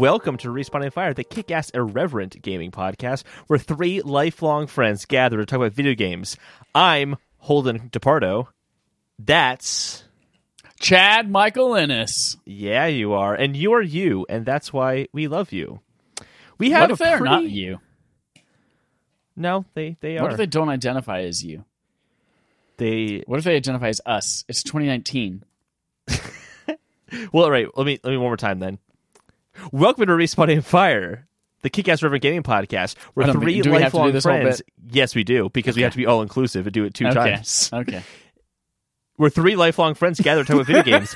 welcome to Respawn Aim Fire, the kick ass irreverent gaming podcast where three lifelong friends gather to talk about video games. I'm Holden DePardo. That's. Chad Michael Innes. Yeah, you are. And you are you, and that's why we love you. We have What if a they're pretty... not you? No, they, they are. What if they don't identify as you? they What if they identify as us? It's 2019. Well, all right. Let me let me one more time then. Welcome to Respawn Aim Fire, the Kick-Ass River Gaming Podcast, don't three mean- we have to do lifelong friends. Yes, we do because we have to be all inclusive and do it two Okay. times. Okay. Where three lifelong friends gather to talk about video games.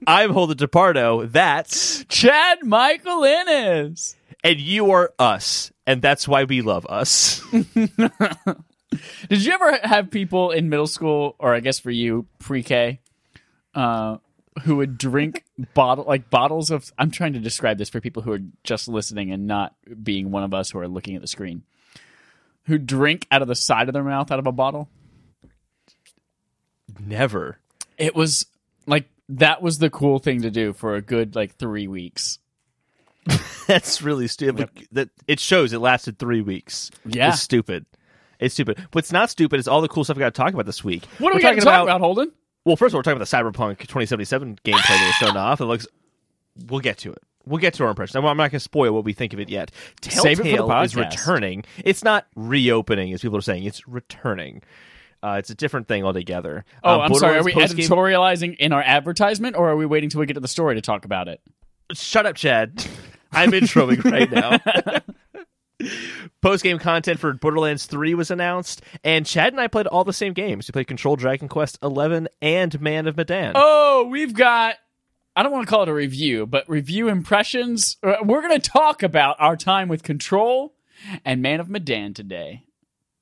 I'm Holden DePardo. That's Chad Michael Innes. and you are us, and that's why we love us. Did you ever have people in middle school, or I guess for you, pre-K, uh, who would drink bottle like bottles of? I'm trying to describe this for people who are just listening and not being one of us who are looking at the screen. Who drink out of the side of their mouth out of a bottle? Never. It was like that was the cool thing to do for a good like three weeks. That's really stupid. That it shows it lasted three weeks. Yeah. it's stupid. It's stupid. What's not stupid is all the cool stuff we got to talk about this week. What are We're we talking talk about, Holden? Well, first of all, we're talking about the Cyberpunk 2077 gameplay that was shown off. It looks. We'll get to it. We'll get to our impressions. I'm not going to spoil what we think of it yet. Save it Telltale is returning. It's not reopening, as people are saying. It's returning. Uh, it's a different thing altogether. Oh, Um, I'm sorry. Are we post-game- editorializing in our advertisement, or are we waiting till we get to the story to talk about it? Shut up, Chad. I'm introing right now. Post game content for Borderlands 3 was announced, and Chad and I played all the same games. We played Control Dragon Quest 11 and Man of Medan. Oh, we've got. I don't want to call it a review, but review impressions. Uh, We're going to talk about our time with Control and Man of Medan today,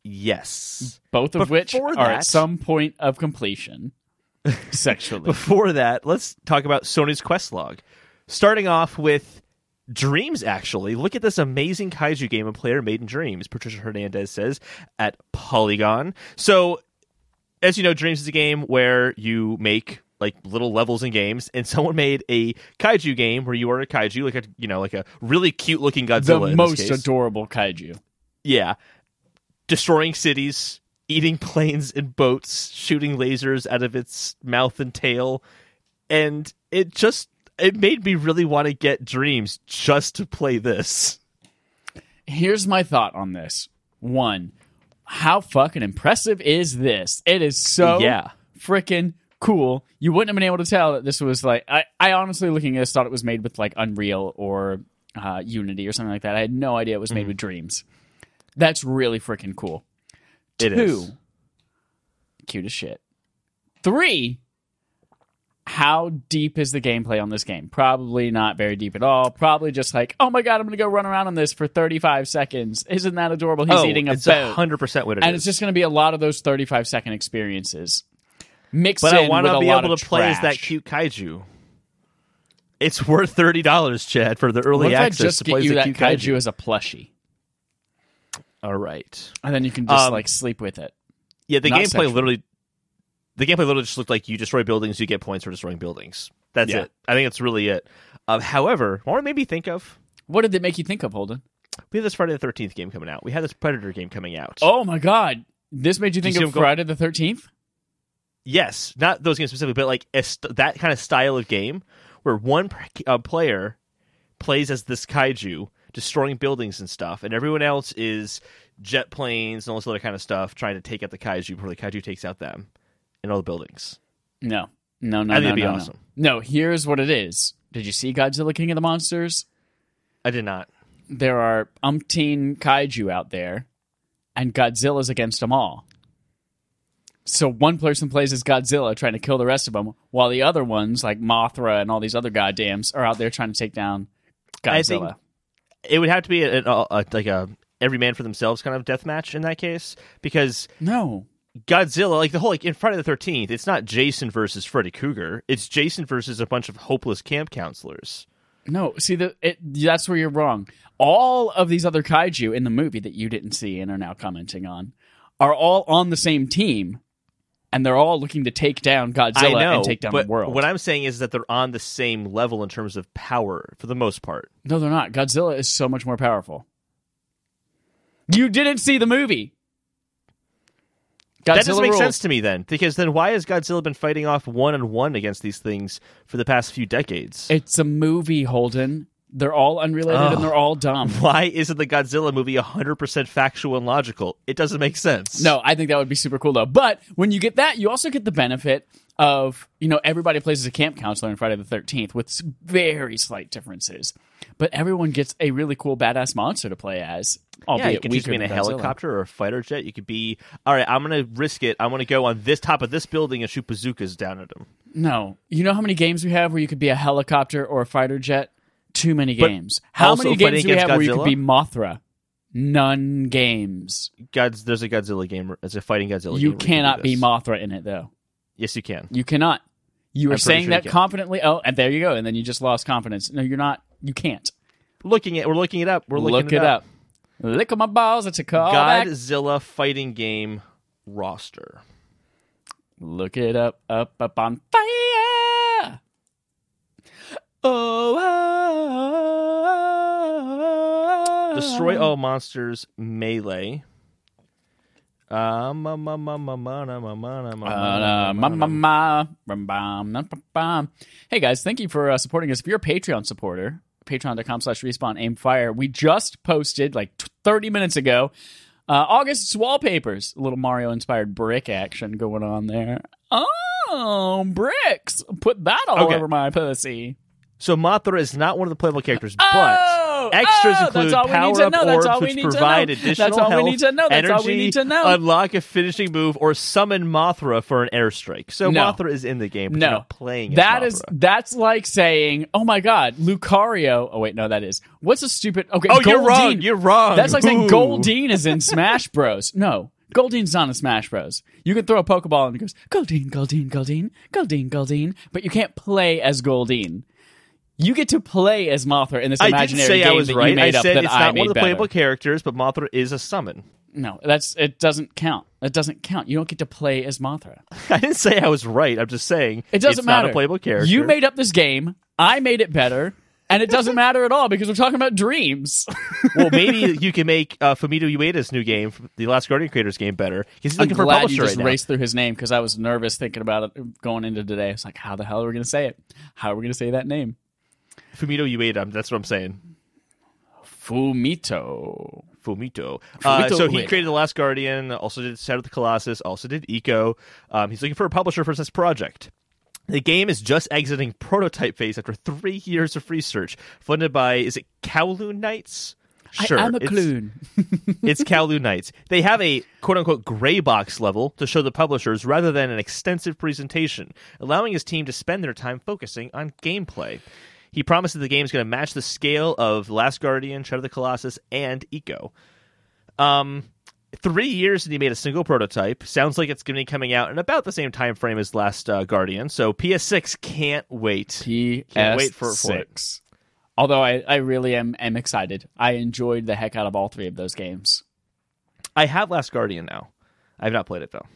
Yes. both of which Before are that- at some point of completion sexually. Before that, let's talk about Sony's quest log. Starting off with Dreams, actually. Look at this amazing kaiju game a player made in Dreams, Patricia Hernandez says at Polygon. So, as you know, Dreams is a game where you make like little levels in games, and someone made a kaiju game where you are a kaiju, like a you know, like a really cute looking Godzilla. the most adorable kaiju. Yeah. Destroying cities, eating planes and boats, shooting lasers out of its mouth and tail. And it just it made me really want to get dreams just to play this. Here's my thought on this. One, how fucking impressive is this? It is so Yeah. freaking cool. You wouldn't have been able to tell that this was like I, I honestly looking at this thought it was made with like Unreal or uh, Unity or something like that. I had no idea it was made with Dreams. That's really freaking cool. It Two, is. cute as shit. Three, how deep is the gameplay on this game? Probably not very deep at all. Probably just like, oh my god, I'm gonna go run around on this for 35 seconds. Isn't that adorable? He's oh, eating a it's boat, 100% what it is. and it's just gonna be a lot of those 35 second experiences mixed but I want to be able to play as that cute kaiju. It's worth $30, Chad, for the early if I access just to get play as you the that cute kaiju as a plushie, All right. and then you can just Um, like sleep with it? Yeah, the Not gameplay sexual. literally the gameplay literally just looked like you destroy buildings, you get points for destroying buildings. That's Yeah. it. I think that's really it. Um, however, what it made me think of, What did it make you think of, Holden? we had this Friday the Thirteenth game coming out. We had this Predator game coming out. Oh my god, this made you Did you think of Friday the 13th? yes, not those games specifically, but like a st- that kind of style of game where one uh, player plays as this kaiju destroying buildings and stuff, and everyone else is jet planes and all this other kind of stuff trying to take out the kaiju before the kaiju takes out them and all the buildings. No, no, no, I think no, it'd be no, no. awesome. No, here's what it is. Did you see Godzilla King of the Monsters? I did not. There are umpteen kaiju out there, and Godzilla's against them all. So one person plays as Godzilla trying to kill the rest of them, while the other ones, like Mothra and all these other goddams, are out there trying to take down I think- Godzilla. it would have to be a, a, a like a every man for themselves kind of death match in that case because No, Godzilla, like the whole like in Friday the Thirteenth, it's not Jason versus Freddy Krueger. It's Jason versus a bunch of hopeless camp counselors. no. See, the it, that's where you're wrong. All of these other kaiju in the movie that you didn't see and are now commenting on are all on the same team and they're all looking to take down Godzilla know, and take down the world. what I'm saying is that they're on the same level in terms of power for the most part. no, they're not. Godzilla is so much more powerful. You didn't see the movie. Godzilla that doesn't make rules. sense to me then, because then why has Godzilla been fighting off one on one against these things for the past few decades? It's a movie, Holden. They're all unrelated Oh. and they're all dumb. why isn't the Godzilla movie 100% factual and logical? It doesn't make sense. No, I think that would be super cool though. But when you get that, you also get the benefit of you know everybody plays as a camp counselor in Friday the Thirteenth with very slight differences, but everyone gets a really cool badass monster to play as. Yeah, Albeit you could be in a Godzilla. helicopter or a fighter jet. You could be, all right, I'm going to risk it. I'm going to go on this top of this building and shoot bazookas down at them. No, you know how many games we have where you could be a helicopter or a fighter jet? Too many But games. How many games do we have against where you could be Mothra? None games. God's, there's a Godzilla game. It's a fighting Godzilla. You cannot be. Mothra in it though. Yes, you can. You cannot. You were I'm saying sure that confidently. Oh, and there you go. And then you just lost confidence. No, you're not. You can't. Looking at, we're looking it up. We're looking Look it up. Lick on my balls. It's a callback. Godzilla fighting game roster. Look it up. Up, up on fire. Oh, oh, oh, Destroy all monsters melee. Hey guys, thank you for uh, supporting us. If you're a Patreon supporter, patreon.com slash respawn aim fire, we just posted like t- 30 minutes ago uh, August's wallpapers. A little Mario inspired brick action going on there. Oh, bricks. Put that all Okay. over my pussy. So Mothra is not one of the playable characters, Oh, but extras oh, include that's all we need to power-up know. That's orbs all we which need to provide know. additional That's all we health, need to know. That's all we energy, need to know. Unlock a finishing move or summon Mothra for an airstrike. So No. Mothra is in the game, but No. you're not playing That is that's like saying, "Oh my God, Lucario." Oh wait, no, that is what's a stupid. Okay, Oh, you're wrong. You're wrong. That's like saying Ooh. Goldeen is in Smash Bros. No, Goldeen's not in Smash Bros. You can throw a Pokeball and it goes Goldeen, Goldeen, Goldeen, Goldeen, Goldeen, but you can't play as Goldeen. You get to play as Mothra in this I imaginary say game I was that right. you made I up that it's I not one of the better. playable characters, but Mothra is a summon. No, that's it. Doesn't count. That doesn't count. You don't get to play as Mothra. I didn't say I was right. I'm just saying It doesn't it's matter. not a playable character. You made up this game. I made it better, and it doesn't matter at all because we're talking about dreams. well, maybe you can make uh, Fumito Ueda's new game, the Last Guardian Creators game, better. Because he's I'm looking for a glad publisher you just right raced through his name because I was nervous thinking about it going into today. It's like, how the hell are we going to say it? How are we going to say that name? Fumito Ueda. That's what I'm saying. Fumito. Fumito. Uh, Fumito so he Ueda. created The Last Guardian, also did Shadow of the Colossus, also did Ico. Um, he's looking for a publisher for this project. The game is just exiting prototype phase after three years of research, funded by, is it Kowloon Nights? Sure. I am a it's- clune. it's Kowloon Nights. They have a quote unquote gray box level to show the publishers rather than an extensive presentation, allowing his team to spend their time focusing on gameplay. He promised that the game is going to match the scale of Last Guardian, Shadow of the Colossus, and Ico. Um, three years and he made a single prototype. Sounds like it's going to be coming out in about the same time frame as Last uh, Guardian. So PS6 can't wait. Can't wait for- for it. PS6. Although I, I really am, am excited. I enjoyed the heck out of all three of those games. I have Last Guardian now. I have not played it though.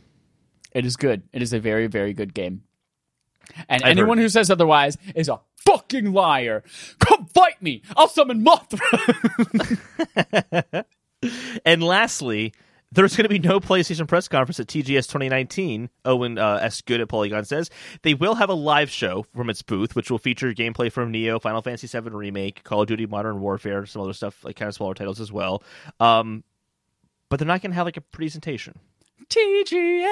It is good. It is a very, very good game. And I've anyone heard. who says otherwise is a fucking liar. Come fight me. I'll summon Mothra. And lastly, there's going to be no PlayStation press conference at TGS 2019. Owen uh, S. Good at Polygon says they will have a live show from its booth, which will feature gameplay from Nioh, Final Fantasy VII Remake, Call of Duty Modern Warfare, some other stuff, like kind of smaller titles as well. Um, but they're not going to have like a presentation. TGS.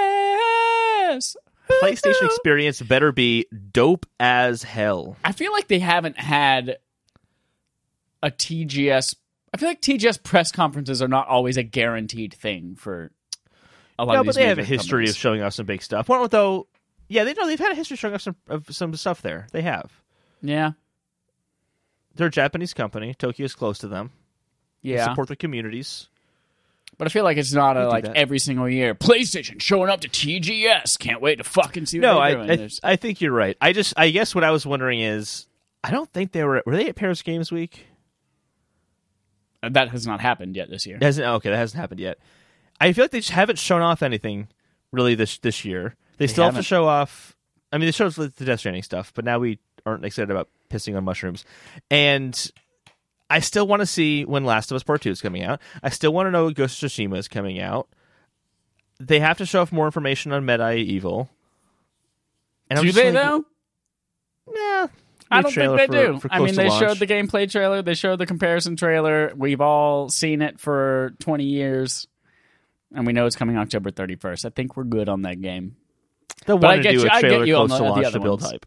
PlayStation experience better be dope as hell. I feel like they haven't had a TGS. I feel like TGS press conferences are not always a guaranteed thing for a lot No, of but they have a history of showing off some big stuff. Well, though, yeah, they know they've had a history of showing off some of some stuff there. They have. yeah, They're a Japanese company. Tokyo's close to them. They yeah. support their communities. But I feel like it's not a like that. every single year. PlayStation showing up to TGS. Can't wait to fucking see what No, they're I, doing. I I think you're right. I just I guess what I was wondering is I don't think they were were they at Paris Games Week? Uh, that has not happened yet this year. It hasn't okay, that hasn't happened yet. I feel like they just haven't shown off anything really this this year. They still have to haven't. show off. I mean, they showed the Death Stranding stuff, but now we aren't excited about pissing on mushrooms. And I still want to see when Last of Us Part Two is coming out. I still want to know when Ghost of Tsushima is coming out. They have to show off more information on MediEvil. And I'm Do they like, though? Yeah, I don't think they for- do. for I mean, they launch. showed the gameplay trailer. They showed the comparison trailer. We've all seen it for 20 years, and we know it's coming October 31st. I think we're good on that game. They'll But I want to get do you- a I get trailer close the- to launch to build ones. hype.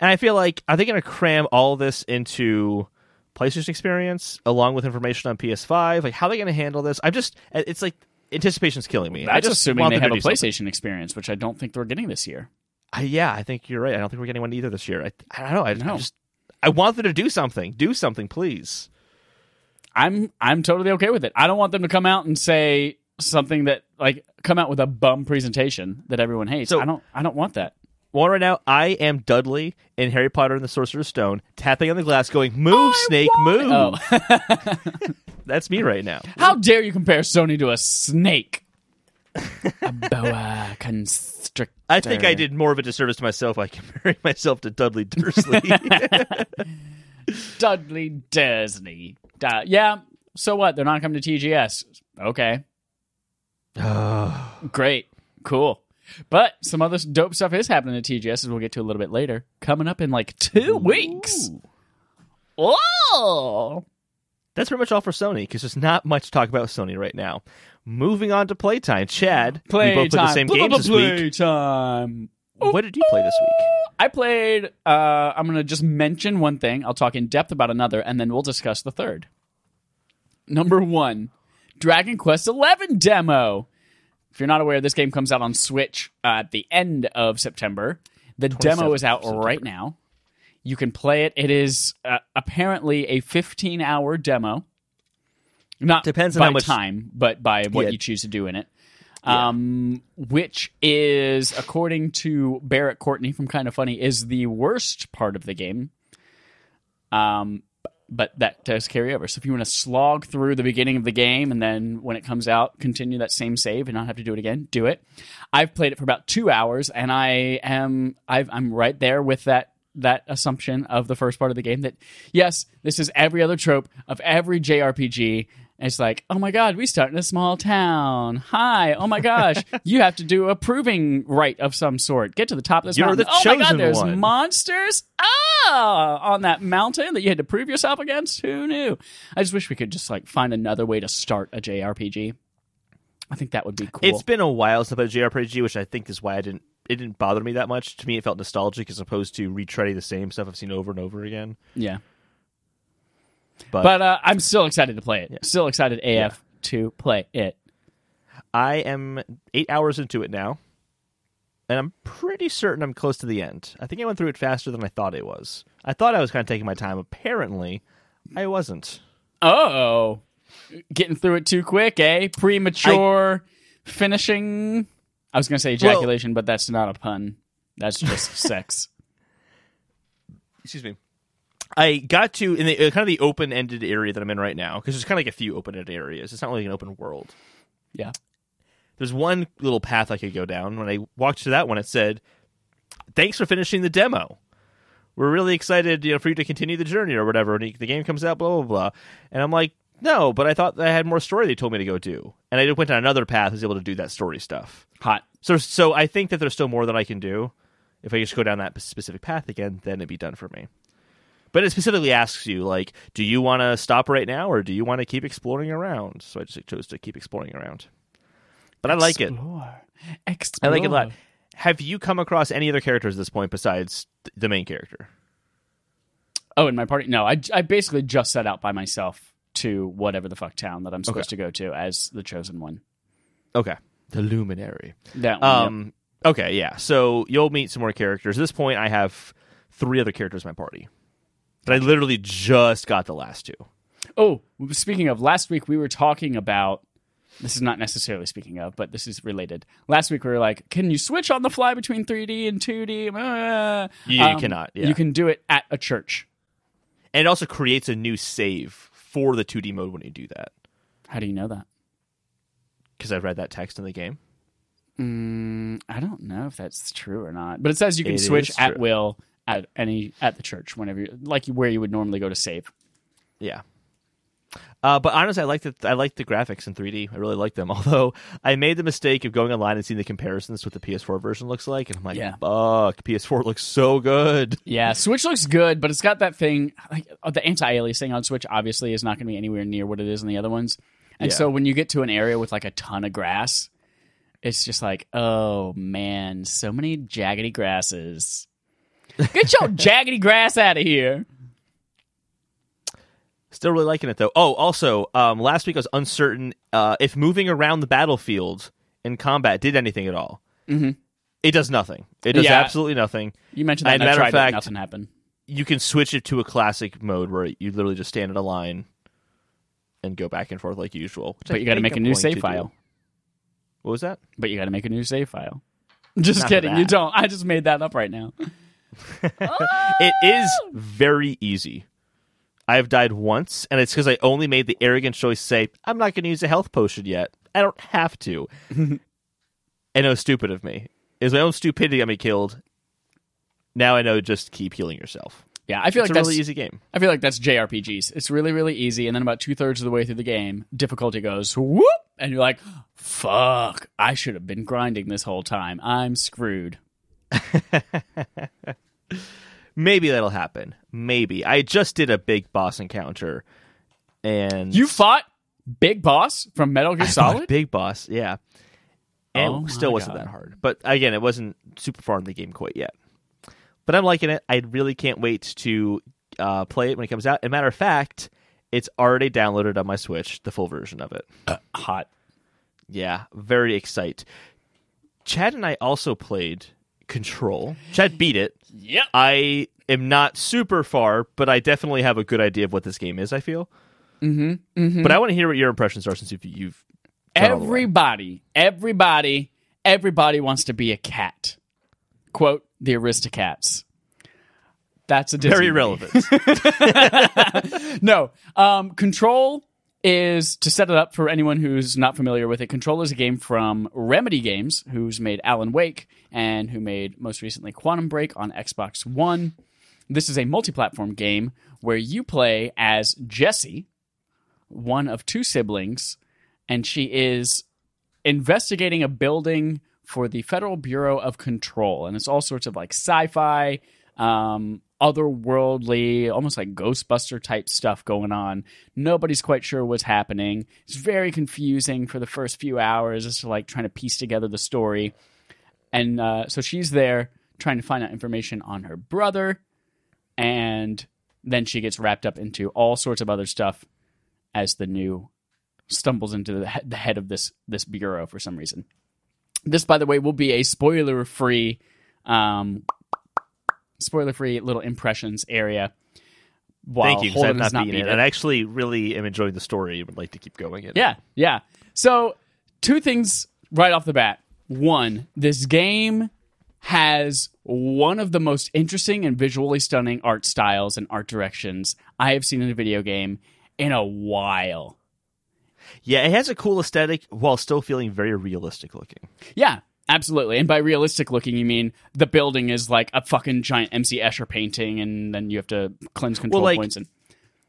And I feel like are they going to cram all this into PlayStation experience along with information on PS5? Like, how are they going to handle this? I'm just, it's like anticipation's killing me. I That's just assuming they have a do something. PlayStation experience, which I don't think they're getting this year. I, yeah, I think you're right. I don't think we're getting one either this year. I, I don't know. I, No. I just, I want them to do something. Do something, please. I'm I'm totally okay with it. I don't want them to come out and say something that like come out with a bum presentation that everyone hates. So- I don't I don't want that. One right now, I am Dudley in Harry Potter and the Sorcerer's Stone, tapping on the glass, going, "Move, Snake, move." Oh, That's me right now. how dare you compare Sony to a snake? a boa constrictor. I think I did more of a disservice to myself by comparing myself to Dudley Dursley. Dudley Disney. Da- yeah. So what? They're not coming to TGS. Okay. Great. Cool. But some other dope stuff is happening at TGS, as we'll get to a little bit later. Coming up in like two weeks. Oh. That's pretty much all for Sony because there's not much to talk about with Sony right now. Moving on to playtime, Chad. we both played the same games this week. Playtime. What did you play this week? I played. Uh, I'm going to just mention one thing. I'll talk in depth about another, and then we'll discuss the third. Number one, Dragon Quest XI demo. If you're not aware, this game comes out on Switch uh, at the end of September. The demo is out of right now. You can play it. It is uh, apparently a 15 hour demo. Not Depends on by how much- time, but by what Yeah. you choose to do in it. Um, which is, according to Barrett Courtney from Kind of Funny, is the worst part of the game. Um, but that does carry over. So if you want to slog through the beginning of the game and then when it comes out, continue that same save and not have to do it again, do it. I've played it for about two hours, and I am I've, I'm right there with that that assumption of the first part of the game that yes, this is every other trope of every JRPG. It's like, oh my god, we start in a small town. Hi, oh my gosh, you have to do a proving rite of some sort. Get to the top of this You're mountain. the oh my god, there's one. monsters. Ah, on that mountain that you had to prove yourself against. Who knew? I just wish we could just like find another way to start a JRPG. I think that would be cool. It's been a while since I played a JRPG, which I think is why I didn't. It didn't bother me that much. To me, it felt nostalgic as opposed to retreading the same stuff I've seen over and over again. yeah. But, But uh, I'm still excited to play it. Yeah. Still excited AF to play it. I am eight hours into it now, and I'm pretty certain I'm close to the end. I think I went through it faster than I thought it was. I thought I was kind of taking my time. Apparently, I wasn't. Oh, getting through it too quick, eh? Premature finishing. I was going to say ejaculation, but that's not a pun. That's just sex. excuse me. I got to in the uh, kind of the open-ended area that I'm in right now because there's kind of like a few open-ended areas. It's not really an open world. Yeah. There's one little path I could go down. When I walked to that one, it said, "Thanks for finishing the demo. We're really excited, you know, for you to continue the journey or whatever." And the game comes out, blah blah blah. And I'm like, "No, but I thought that I had more story they told me to go do." And I went down another path, was able to do that story stuff. Hot. So, so I think that there's still more that I can do. If I just go down that specific path again, then it'd be done for me. But it specifically asks you, like, do you want to stop right now, or do you want to keep exploring around? So I just chose to keep exploring around. But I like it. Explore. I like it a lot. Have you come across any other characters at this point besides th- the main character? Oh, in my party? No, I, I basically just set out by myself to whatever the fuck town that I'm supposed to go to as the chosen one. Okay, the Luminary. That one. yep. Um. Okay, yeah. So you'll meet some more characters. At this point, I have three other characters in my party, but I literally just got the last two. Oh, speaking of, last week we were talking about. This is not necessarily speaking of, but this is related. Last week we were like, "Can you switch on the fly between 3D and 2D?" Uh, You- you cannot, yeah. You can do it at a church. And it also creates a new save for the 2D mode when you do that. How do you know that? Because I've read that text in the game. Mm, I don't know if that's true or not, but it says you can It switch at will at any at the church whenever, like where you would normally go to save. Yeah. Uh, but honestly, I like the I like the graphics in 3D. I really like them. Although I made the mistake of going online and seeing the comparisons to what the PS4 version looks like, and I'm like, Yeah. "Fuck, PS4 looks so good." Yeah, Switch looks good, but it's got that thing. Like, uh, the anti-aliasing on Switch obviously is not going to be anywhere near what it is in the other ones. And Yeah. so when you get to an area with like a ton of grass, it's just like, oh man, so many jaggedy grasses. Get your jaggedy grass out of here. Still really liking it though. Oh, also, um, last week I was uncertain uh, if moving around the battlefield in combat did anything at all. Mhm. It does nothing. It does Yeah. absolutely nothing. You mentioned that, And and I matter of tried it, fact- nothing happened. You can switch it to a classic mode where you literally just stand in a line and go back and forth like usual. which I But you got to make a I'm new going to save do. file. What was that? But you got to make a new save file. Just Not kidding. You don't. I just made that up right now. It is very easy. I've died once, and it's because I only made the arrogant choice to say, I'm not going to use a health potion yet. I don't have to. and it was stupid of me. It was my own stupidity got me killed. Now I know just keep healing yourself. Yeah, I feel It's like a that's really easy game. I feel like that's JRPGs. It's really, really easy, and then about two thirds of the way through the game, difficulty goes whoop, and you're like, "Fuck! I should have been grinding this whole time. I'm screwed." Maybe that'll happen. Maybe. I just did a big boss encounter, and You fought Big Boss from Metal Gear I Solid. big boss, yeah. And Oh still wasn't God. that hard. But again, it wasn't super far in the game quite yet. But I'm liking it. I really can't wait to uh, play it when it comes out. And matter of fact, it's already downloaded on my Switch, the full version of it. Hot. Yeah, very excited. Chad and I also played Control. Chad beat it. Yep. I am not super far, but I definitely have a good idea of what this game is. I feel. Mm-hmm. mm-hmm. But I want to hear what your impressions are since you've, you've done all the way. Everybody, everybody, everybody wants to be a cat. Quote the Aristocats. That's a Disney very movie. relevant. no. Um, Control is to set it up for anyone who's not familiar with it. Control is a game from Remedy Games, who's made Alan Wake and who made most recently Quantum Break on Xbox One. This is a multi-platform game where you play as Jesse, one of two siblings, and she is investigating a building for the Federal Bureau of Control, and it's all sorts of like sci-fi, um, otherworldly, almost like Ghostbuster type stuff going on. Nobody's quite sure what's happening. It's very confusing for the first few hours as to like trying to piece together the story. And uh, so she's there trying to find out information on her brother, and then she gets wrapped up into all sorts of other stuff as the new stumbles into the, head of this this bureau for some reason. This, by the way, will be a spoiler free, um, spoiler free little impressions area. Thank you, Holden not not beaten beat it. it. And I actually really am enjoying the story and would like to keep going. In. Yeah, yeah. So, two things right off the bat. One, this game has one of the most interesting and visually stunning art styles and art directions I have seen in a video game in a while. Yeah, it has a cool aesthetic while still feeling very realistic looking. Yeah, absolutely. And by realistic looking, you mean the building is like a fucking giant MC Escher painting, and then you have to cleanse control like, points. And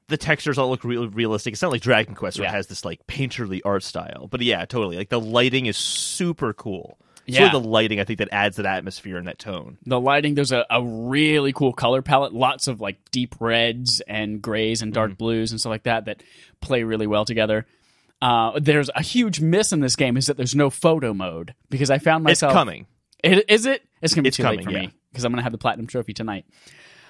The textures all look real realistic. It's not like Dragon Quest where Yeah. it has this like painterly art style. But yeah, totally. Like the lighting is super cool. It's Yeah. really the lighting I think that adds that atmosphere and that tone. the lighting, there's a, a really cool color palette. Lots of like deep reds and grays and Mm-hmm. dark blues and stuff like that that play really well together. Uh, there's a huge miss in this game is that there's no photo mode because I found It's myself. coming. It, is it? It's gonna be It's too coming, late for yeah. me because I'm gonna have the platinum trophy tonight.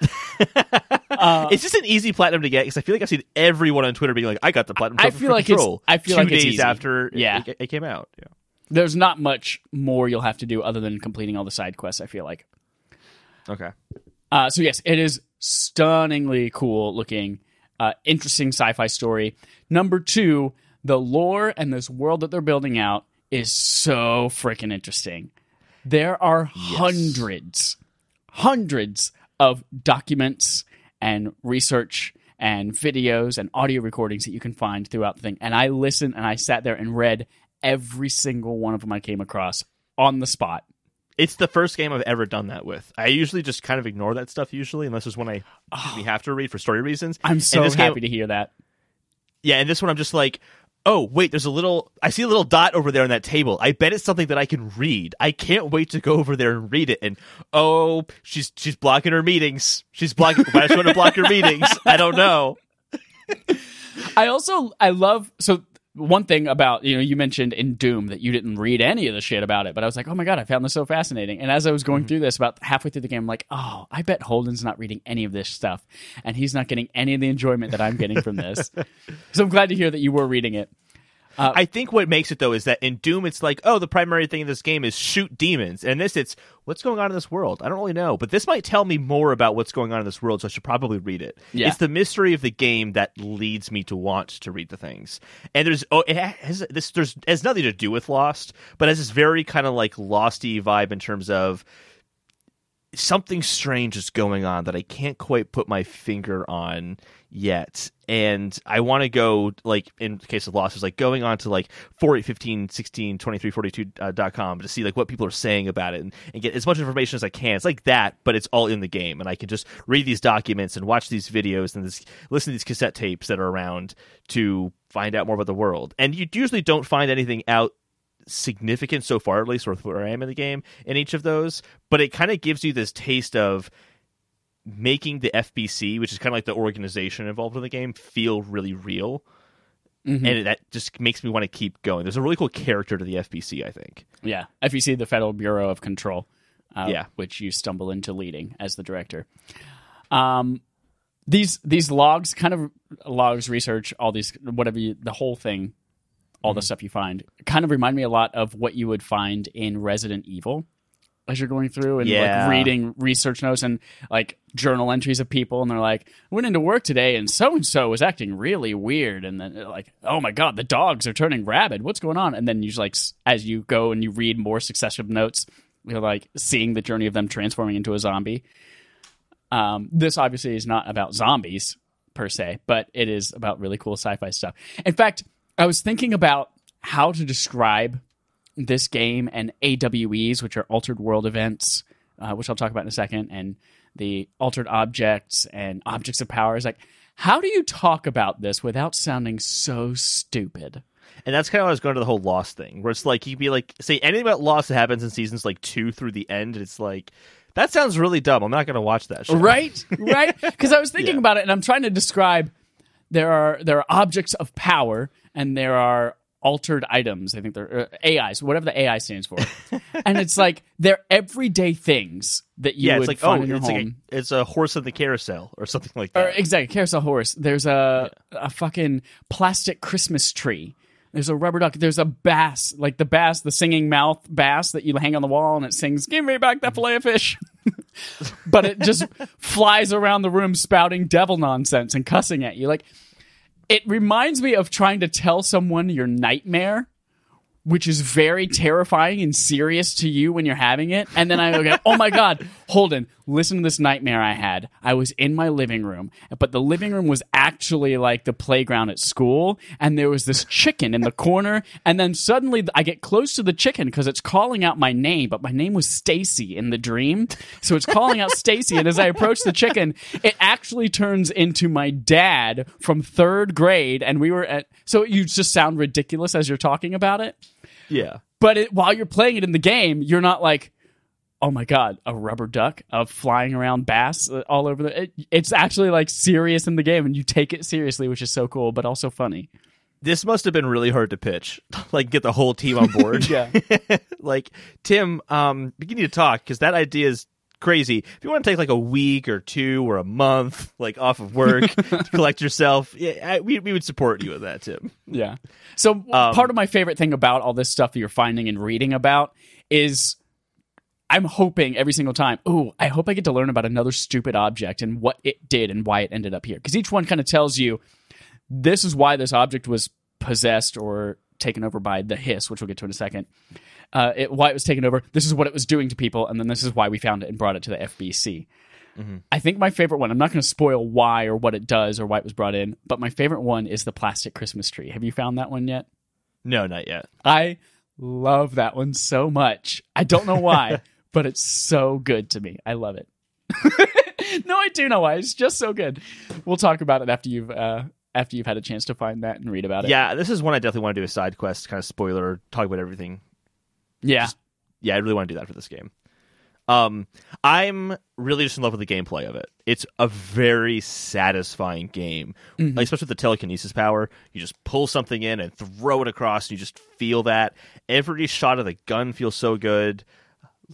it's just an easy platinum to get because I feel like I've seen everyone on Twitter being like, "I got the platinum." I feel like it's- I feel two like it's days easy. after Yeah. it, it came out. Yeah. There's not much more you'll have to do other than completing all the side quests. I feel like. Okay. Uh, so yes, it is stunningly cool looking, uh, interesting sci-fi story. Number two, the lore and this world that they're building out is so freaking interesting. There are hundreds, hundreds of documents and research and videos and audio recordings that you can find throughout the thing. And I listened and I sat there and read every single one of them I came across on the spot It's the first game I've ever done that with. I usually just kind of ignore that stuff usually, unless it's when I we have to read for story reasons. I'm so happy game- to hear that. Yeah, and this one I'm just like, oh wait, there's a little. I see a little dot over there on that table. I bet it's something that I can read. I can't wait to go over there and read it. And oh, she's she's blocking her meetings. She's blocking. Why does she want to block her meetings? I don't know. I also I love so one thing about you know you mentioned in Doom that you didn't read any of the shit about it, but I was like, oh my god, I found this so fascinating. And as I was going mm-hmm. through this, about halfway through the game, I'm like, oh, I bet Holden's not reading any of this stuff, and he's not getting any of the enjoyment that I'm getting from this. so I'm glad to hear that you were reading it. Uh, I think what makes it though is that in Doom it's like, oh, the primary thing in this game is shoot demons. And this it's what's going on in this world. I don't really know, but this might tell me more about what's going on in this world, so I should probably read it. Yeah. It's the mystery of the game that leads me to want to read the things. And there's oh, it has this there's it has nothing to do with Lost, but has this very kind of like Losty vibe in terms of something strange is going on that I can't quite put my finger on yet. And I want to go, like, in case of losses, like going on to like 4, 8, 15, 16, 23, 42 uh, dot com to see like what people are saying about it and, and get as much information as I can. It's like that, but it's all in the game. And I can just read these documents and watch these videos and this, listen to these cassette tapes that are around to find out more about the world. And you usually don't find anything out significant so far, at least with where I am in the game in each of those. But it kind of gives you this taste of making the FBC, which is kind of like the organization involved in the game, feel really real. Mhm. And that just makes me want to keep going. There's a really cool character to the FBC, I think. Yeah, FBC, the Federal Bureau of Control, uh, Yeah. which you stumble into leading as the director. Um, these these logs, kind of logs, research, all these whatever you, the whole thing, all Mm-hmm. the stuff you find, kind of remind me a lot of what you would find in Resident Evil. As you're going through and Yeah. like reading research notes and like journal entries of people, and they're like, I "Went into work today, and so and so was acting really weird," and then like, "Oh my god, the dogs are turning rabid. What's going on?" And then you just like, as you go and you read more successive notes, you're like seeing the journey of them transforming into a zombie. Um, this obviously is not about zombies per se, but it is about really cool sci-fi stuff. In fact, I was thinking about how to describe this game and AWEs, which are altered world events, uh, which I'll talk about in a second, and the altered objects and objects of power. Is like, how do you talk about this without sounding so stupid? And that's kind of what I was going to the whole Lost thing, where it's like you would be like, say anything about Lost that happens in seasons like two through the end, and it's like, that sounds really dumb. I'm not going to watch that show. right right because i was thinking Yeah. about it and i'm trying to describe there are there are objects of power and there are altered items. I think they're uh, ais whatever the ai stands for. And it's like they're everyday things that you Yeah, would it's like, oh, in your it's home like a, it's a horse in the carousel or something like that. or exactly carousel horse. There's a a fucking plastic christmas tree. There's a rubber duck. There's a bass like the bass the singing mouth bass that you hang on the wall and it sings give me back that fillet of fish. But it just flies around the room spouting devil nonsense and cussing at you. Like it reminds me of trying to tell someone your nightmare which is very terrifying and serious to you when you're having it. And then I go, oh my God, Holden, listen to this nightmare I had. I was in my living room, but the living room was actually like the playground at school. And there was this chicken in the corner. And then suddenly I get close to the chicken because it's calling out my name, but my name was Stacy in the dream. So it's calling out Stacy. And as I approach the chicken, it actually turns into my dad from third grade. And we were at, so you just sound ridiculous as you're talking about it Yeah. but it, while you're playing it in the game, you're not like, oh my god, a rubber duck, a flying around bass uh, all over the. It, it's actually like serious in the game, and you take it seriously, which is so cool, but also funny. This must have been really hard to pitch, like get the whole team on board. Yeah. like Tim, um, you need to talk because that idea is crazy. If you want to take like a week or two or a month, like off of work to collect yourself, yeah, I, we we would support you with that, Tim. Yeah. So Um, part of my favorite thing about all this stuff that you're finding and reading about is I'm hoping every single time, oh, I hope I get to learn about another stupid object and what it did and why it ended up here. Because each one kind of tells you this is why this object was possessed or taken over by the hiss, which we'll get to in a second. Uh, it, why it was taken over. This is what it was doing to people, and then this is why we found it and brought it to the FBC. I think my favorite one. I'm not going to spoil why or what it does or why it was brought in, but my favorite one is the plastic Christmas tree. Have you found that one yet? No, not yet. I love that one so much. I don't know why, but it's so good to me. I love it. no, I do know why. It's just so good. We'll talk about it after you've uh, after you've had a chance to find that and read about it. Yeah, this is one I definitely want to do a side quest, kind of spoiler, talk about everything. Yeah. Yeah, I really want to do that for this game. Um, I'm really just in love with the gameplay of it. It's a very satisfying game, Mm-hmm. like, especially with the telekinesis power. You just pull something in and throw it across, and you just feel that. Every shot of the gun feels so good.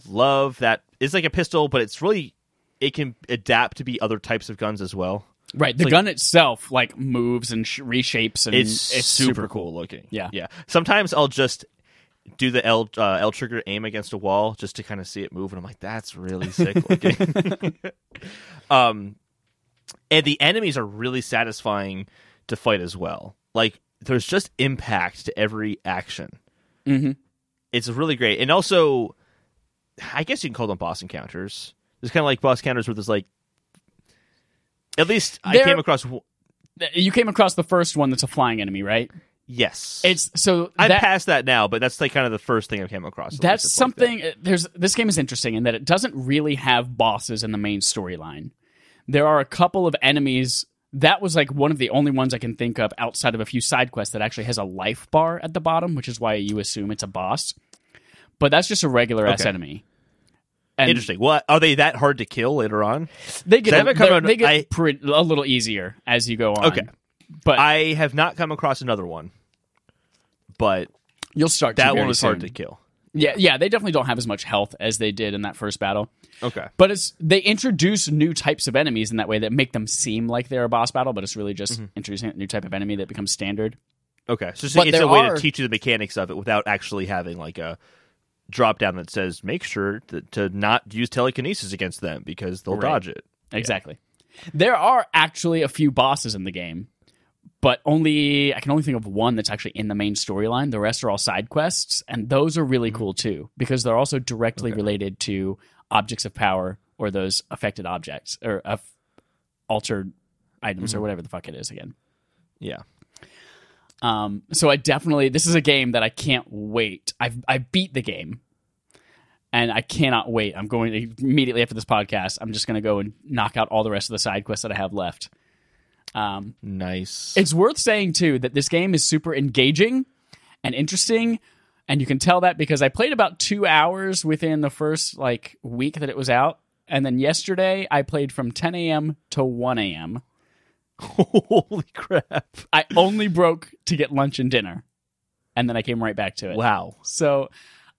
Love that it's like a pistol, but it's really it can adapt to be other types of guns as well. Right. The like- gun itself like moves and sh- reshapes and It's, it's, super, cool looking. Yeah. yeah. Sometimes I'll just do the L uh, L trigger aim against a wall just to kind of see it move, and I'm like, that's really sick looking. um, and the enemies are really satisfying to fight as well. Like there's just impact to every action. Mhm. It's really great, and also, I guess you can call them boss encounters. It's kind of like boss encounters where there's like, at least I came across. You came across the first one that's a flying enemy, right? Yes, It's so I'm that, past that now, but that's like kind of the first thing I came across. that's. It's like that. something uh, there's this game is interesting in that it doesn't really have bosses in the main storyline. There are a couple of enemies that was like one of the only ones I can think of outside of a few side quests that actually has a life bar at the bottom, which is why you assume it's a boss. But that's just a regular ass Okay. enemy. And Interesting. What are they that hard to kill later on? They get, a, haven't they're- on- they get I- pretty, a little easier as you go on. Okay. But I have not come across another one, but you'll start that one was hard to kill. Yeah, yeah, they definitely don't have as much health as they did in that first battle. Okay. But it's they introduce new types of enemies in that way that make them seem like they're a boss battle, but it's really just Mm-hmm. introducing a new type of enemy that becomes standard. Okay. So it's, it's a way are- to teach you the mechanics of it without actually having like a drop down that says make sure to, to not use telekinesis against them because they'll Right. dodge it. Exactly. There are actually a few bosses in the game, but only I can only think of one that's actually in the main storyline. The rest are all side quests, and those are Mm-hmm. really cool too because they're also directly related to objects of power or those affected objects or uh, altered items Mm-hmm. or whatever the fuck it is again. Yeah. Um, so I definitely this is a game that I can't wait. I've I beat the game, and I cannot wait. I'm going to, immediately after this podcast. I'm just going to go and knock out all the rest of the side quests that I have left. Um, Nice. it's worth saying too that this game is super engaging and interesting, and you can tell that because I played about two hours within the first like week that it was out, and then yesterday I played from 10 a.m. to 1 a.m. Holy crap. I only broke to get lunch and dinner, and then I came right back to it. Wow. So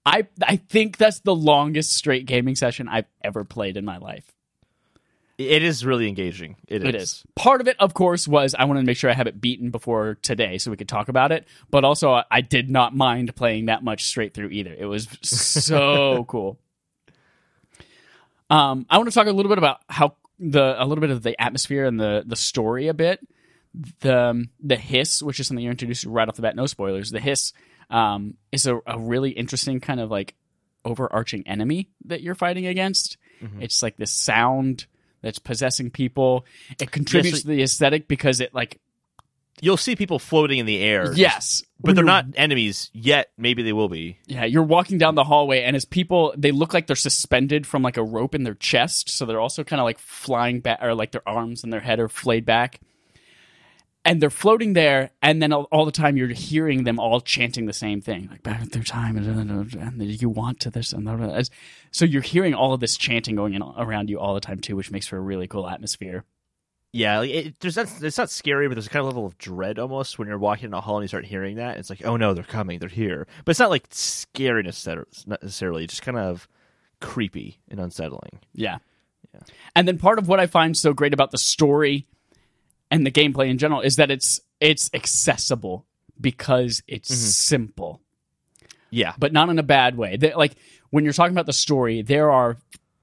I I think that's the longest straight gaming session I've ever played in my life. It is really engaging. It is. It is. Part of it, of course, was I wanted to make sure I have it beaten before today so we could talk about it. But also, I- did not mind playing that much straight through either. It was so cool. Um, I want to talk a little bit about how the a little bit of the atmosphere and the the story a bit. The um, the hiss, which is something you're introduced right off the bat, no spoilers. The hiss um, is a, a really interesting kind of like overarching enemy that you're fighting against. It's like this sound that's possessing people. It contributes Yes, to the aesthetic because it like You'll see people floating in the air. yes, But they're not enemies yet. Maybe they will be. Yeah, you're walking down the hallway, and as people, they look like they're suspended from like a rope in their chest, so they're also kind of like flying back, or like their arms and their head are flayed back, and they're floating there. And then all, all the time, you're hearing them all chanting the same thing, like back through time, and, and you want to this, and so you're hearing all of this chanting going around you all the time too, which makes for a really cool atmosphere. Yeah, it, there's not, it's not scary, but there's a kind of level of dread almost when you're walking in a hall and you start hearing that. It's like, oh no, they're coming, they're here. But it's not like scary necessarily, just kind of creepy and unsettling. Yeah. Yeah. And then part of what I find so great about the story and the gameplay in general is that it's it's accessible because it's simple, Yeah, but not in a bad way. They- like when you're talking about the story, there are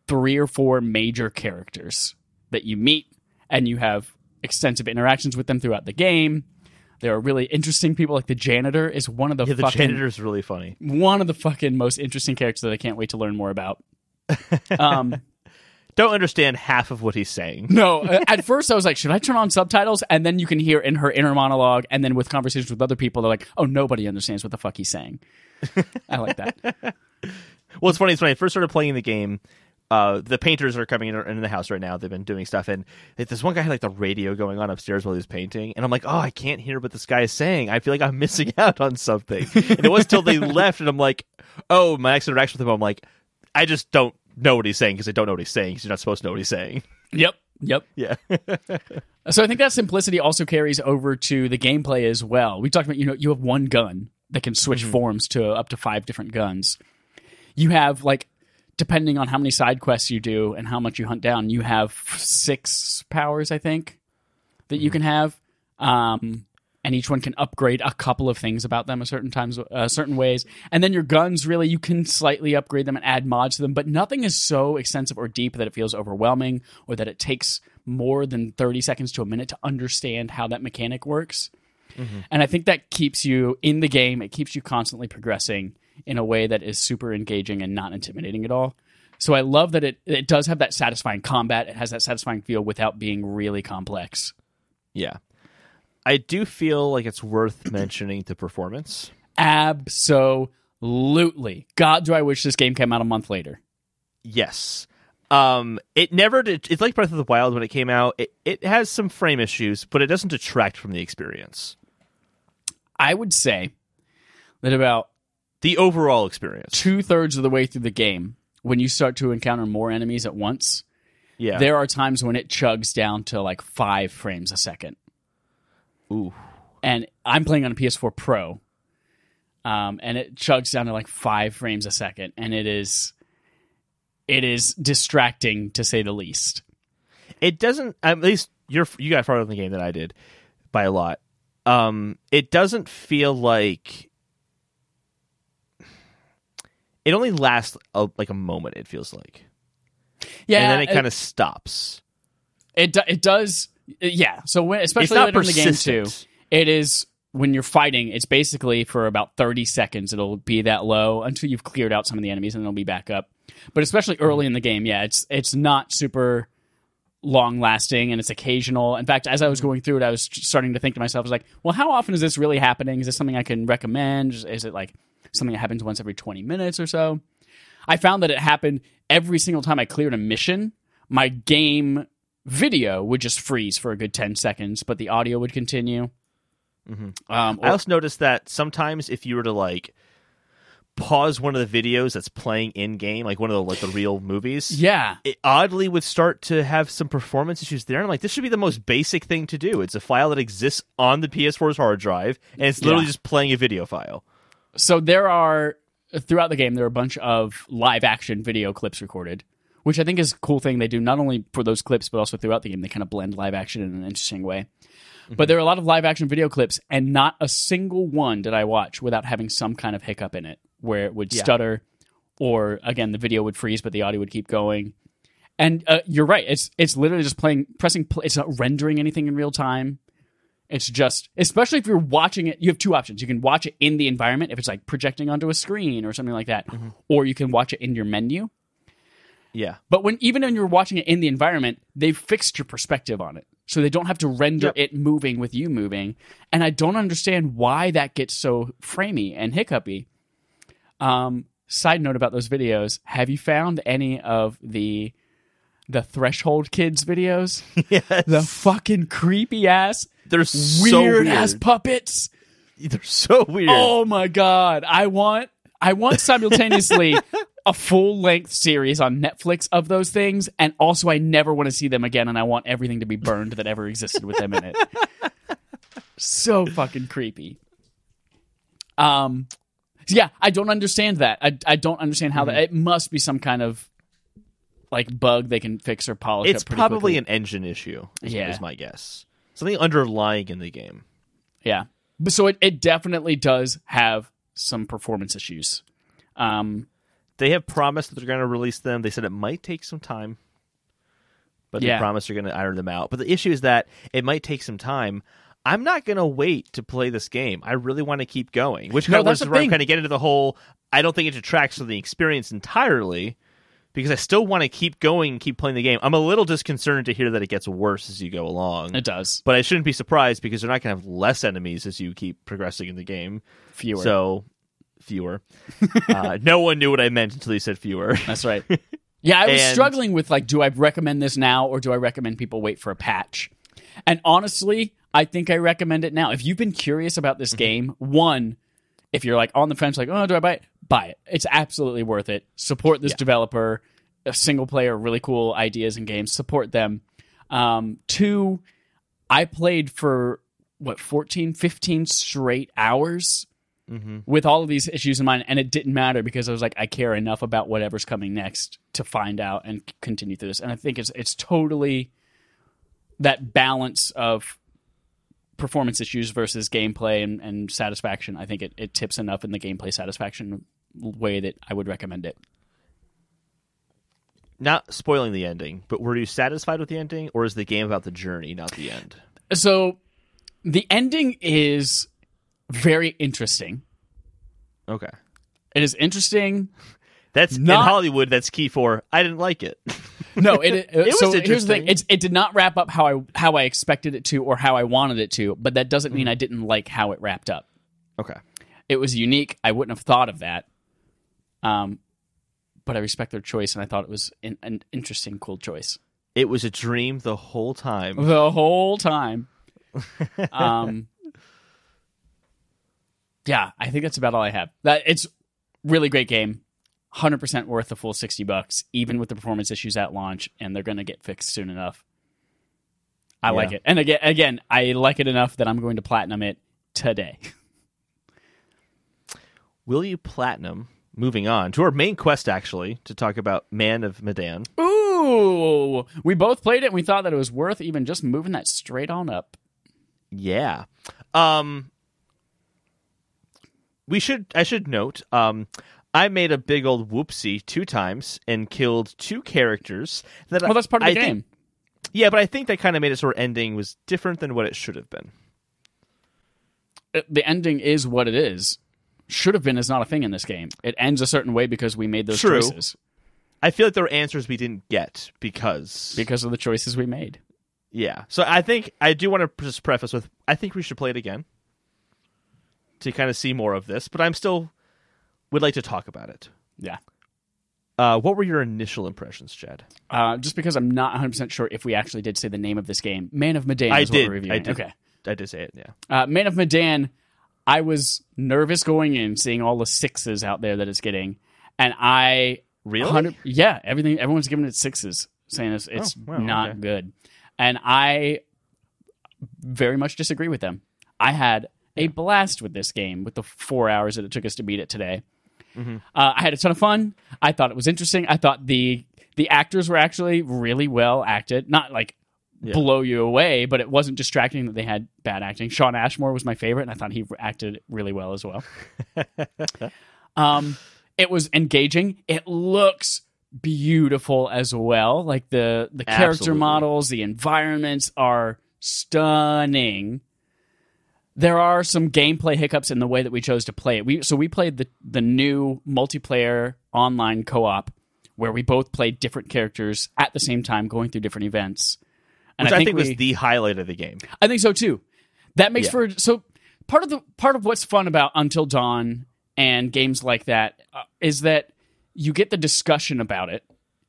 three or four major characters that you meet and you have extensive interactions with them throughout the game. There are really interesting people like the janitor is one of the yeah. The fucking janitor's really funny. one of the fucking most interesting characters that I can't wait to learn more about. Um Don't understand half of what he's saying. No, uh, at first I was like, should I turn on subtitles? And then you can hear in her inner monologue, and then with conversations with other people, they're like, oh, nobody understands what the fuck he's saying. I like that. Well, it's funny. It's when I first started playing the game. Uh, the painters are coming in, in the house right now. They've been doing stuff, and this one guy had like the radio going on upstairs while he was painting, and I'm like, oh, I can't hear what this guy is saying. I feel like I'm missing out on something. and it was till they left, and I'm like, oh, my next interaction with him, I'm like, I just don't know what he's saying because I don't know what he's saying because you're not supposed to know what he's saying. Yep. Yep. Yeah. So I think that simplicity also carries over to the gameplay as well. We talked about you know you have one gun that can switch forms to up to five different guns. You have like depending on how many side quests you do and how much you hunt down, you have six powers I think that you can have. Um, and each one can upgrade a couple of things about them a certain times, uh, certain ways. And then your guns, really, you can slightly upgrade them and add mods to them, but nothing is so extensive or deep that it feels overwhelming or that it takes more than 30 seconds to a minute to understand how that mechanic works. And I think that keeps you in the game. It keeps you constantly progressing in a way that is super engaging and not intimidating at all. So I love that it it does have that satisfying combat. It has that satisfying feel without being really complex. Yeah. I do feel like it's worth mentioning the performance. Absolutely. God, do I wish this game came out a month later. Yes. Um, it never did. It's like Breath of the Wild when it came out. It, it has some frame issues, but it doesn't detract from the experience. I would say that about The overall experience. two thirds of the way through the game, when you start to encounter more enemies at once, Yeah. there are times when it chugs down to like five frames a second. Ooh. and I'm playing on a PS4 Pro, um, and it chugs down to like five frames a second, and it is it is distracting to say the least. It doesn't. At least you're you got farther in the game than I did by a lot. Um, it doesn't feel like it only lasts a, like a moment. It feels like, Yeah, and then it kind of stops. it do- it does Uh, yeah. So when, especially later in the game too, it is when you're fighting. It's basically for about thirty seconds. It'll be that low until you've cleared out some of the enemies, and it'll be back up. But especially early in the game, yeah, it's it's not super long lasting and it's occasional. In fact, as I was going through it, I was starting to think to myself, I was like, well, how often is this really happening? Is this something I can recommend? Is it like something that happens once every 20 minutes or so? I found that it happened every single time I cleared a mission. My game video would just freeze for a good 10 seconds, but the audio would continue. Um, I also noticed that sometimes if you were to like pause one of the videos that's playing in game, like one of the like the real movies, yeah. it oddly would start to have some performance issues there. And I'm like, this should be the most basic thing to do. It's a file that exists on the PS4's hard drive, and it's literally Yeah. just playing a video file. So there are throughout the game there are a bunch of live action video clips recorded, which I think is a cool thing they do not only for those clips but also throughout the game. They kind of blend live action in an interesting way. But there are a lot of live action video clips, and not a single one did I watch without having some kind of hiccup in it, where it would Yeah. stutter, or again the video would freeze but the audio would keep going. And uh, you're right; it's it's literally just playing, pressing. Play, it's not rendering anything in real time. It's just, especially if you're watching it, you have two options. You can watch it in the environment if it's like projecting onto a screen or something like that, or you can watch it in your menu. Yeah. But when even when you're watching it in the environment, they've fixed your perspective on it. So they don't have to render Yep. it moving with you moving. And I don't understand why that gets so framey and hiccupy. Um, side note about those videos, have you found any of the the threshold kids videos? yes. The fucking creepy ass They're so weird weird. ass puppets. They're so weird. Oh my god. I want I want simultaneously a full length series on Netflix of those things and also I never want to see them again and I want everything to be burned that ever existed with them in it. so fucking creepy. Um yeah, I don't understand that. I I don't understand how that it must be some kind of like bug they can fix or polish it's probably quickly. an engine issue. Is, Yeah. is my guess. Something underlying in the game. Yeah. But so it, it definitely does have some performance issues. Um, They have promised that they're going to release them. They said it might take some time, but Yeah. they promise they're going to iron them out. But the issue is that it might take some time. I'm not going to wait to play this game. I really want to keep going, which No, kind of that's the where I'm kind of get into the whole. I don't think it detracts from the experience entirely because I still want to keep going and keep playing the game. I'm a little disconcerted to hear that it gets worse as you go along. it does. but I shouldn't be surprised because they're not going to have less enemies as you keep progressing in the game. Fewer. So fewer. uh, no one knew what I meant until you said fewer. That's right. Yeah, I was And- struggling with like, do I recommend this now or do I recommend people wait for a patch? And honestly, I think I recommend it now. If you've been curious about this game, one, if you're like on the fence, like, oh, do I buy it? Buy it. It's absolutely worth it. Support this developer. A single player, really cool ideas and games. Support them. Um, two, I played for what 14, 15 straight hours Mm-hmm. with all of these issues in mind, and it didn't matter because I was like, I care enough about whatever's coming next to find out and continue through this. And I think it's it's totally that balance of performance issues versus gameplay and, and satisfaction. I think it, it tips enough in the gameplay satisfaction way that I would recommend it. Not spoiling the ending, but were you satisfied with the ending, or is the game about the journey, not the end? So the ending is very interesting. Okay. It is interesting. That's in Hollywood. That's key for. I didn't like it. No, it, it, was so here's the thing: interesting. it's, it did not wrap up how I how I expected it to or how I wanted it to, but that doesn't mean I didn't like how it wrapped up. okay. It was unique. I wouldn't have thought of that. Um, but I respect their choice, and I thought it was an, an interesting, cool choice It was a dream the whole time. the whole time. Um, yeah, I think that's about all I have. That it's really great game. 100% worth the full 60 bucks even with the performance issues at launch and they're going to get fixed soon enough. I like it. And again again, I like it enough that I'm going to platinum it today. Will you platinum? Moving on to our main quest, actually, to talk about Man of Medan. Ooh, we both played it and we thought that it was worth even just moving that straight on up. Yeah. Um we should I should note um I made a big old whoopsie two times and killed two characters that Well, that's part of I the think- game. yeah, but I think that kind of made it sort of ending was different than what it should have been. Uh, The ending is what it is. Should have been is not a thing in this game. It ends a certain way because we made those True. choices I feel like there were answers we didn't get because because of the choices we made. yeah. So I think I do want to just preface with I think we should play it again to kind of see more of this, but I'm still would like to talk about it. Yeah. Uh, what were your initial impressions, Chad? Uh, just because I'm not 100% sure if we actually did say the name of this game. Man of Medan I is did. what we're reviewing. I did. Okay. I did say it. Yeah. Uh, Man of Medan, I was nervous going in, seeing all the sixes out there that it's getting. And I. Really? yeah, everything. everyone's giving it sixes, saying it's, it's Oh, wow, not okay. good. And I very much disagree with them. I had a blast with this game with the four hours that it took us to beat it today. Mm-hmm. Uh, I had a ton of fun. I thought it was interesting. I thought the the actors were actually really well acted. Not like Yeah. blow you away, but it wasn't distracting that they had bad acting. Shawn Ashmore was my favorite, and I thought he acted really well as well. um, it was engaging. It looks beautiful as well. Like the the character Absolutely. models, the environments are stunning. There are some gameplay hiccups in the way that we chose to play it. We so we played the the new multiplayer online co-op where we both played different characters at the same time, going through different events. And Which I think, we, was the highlight of the game. I think so too. That makes Yeah. for so part of the part of what's fun about Until Dawn and games like that uh, is that you get the discussion about it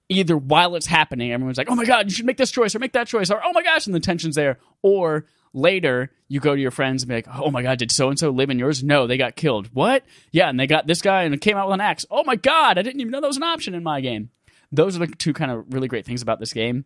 either while it's happening everyone's like oh my god you should make this choice or make that choice or oh my gosh and the tension's there or later you go to your friends and be like oh my god did so and so live in yours? No they got killed. What? Yeah and they got this guy and it came out with an axe. Oh my god i didn't even know that was an option in my game. Those are the two kind of really great things about this game.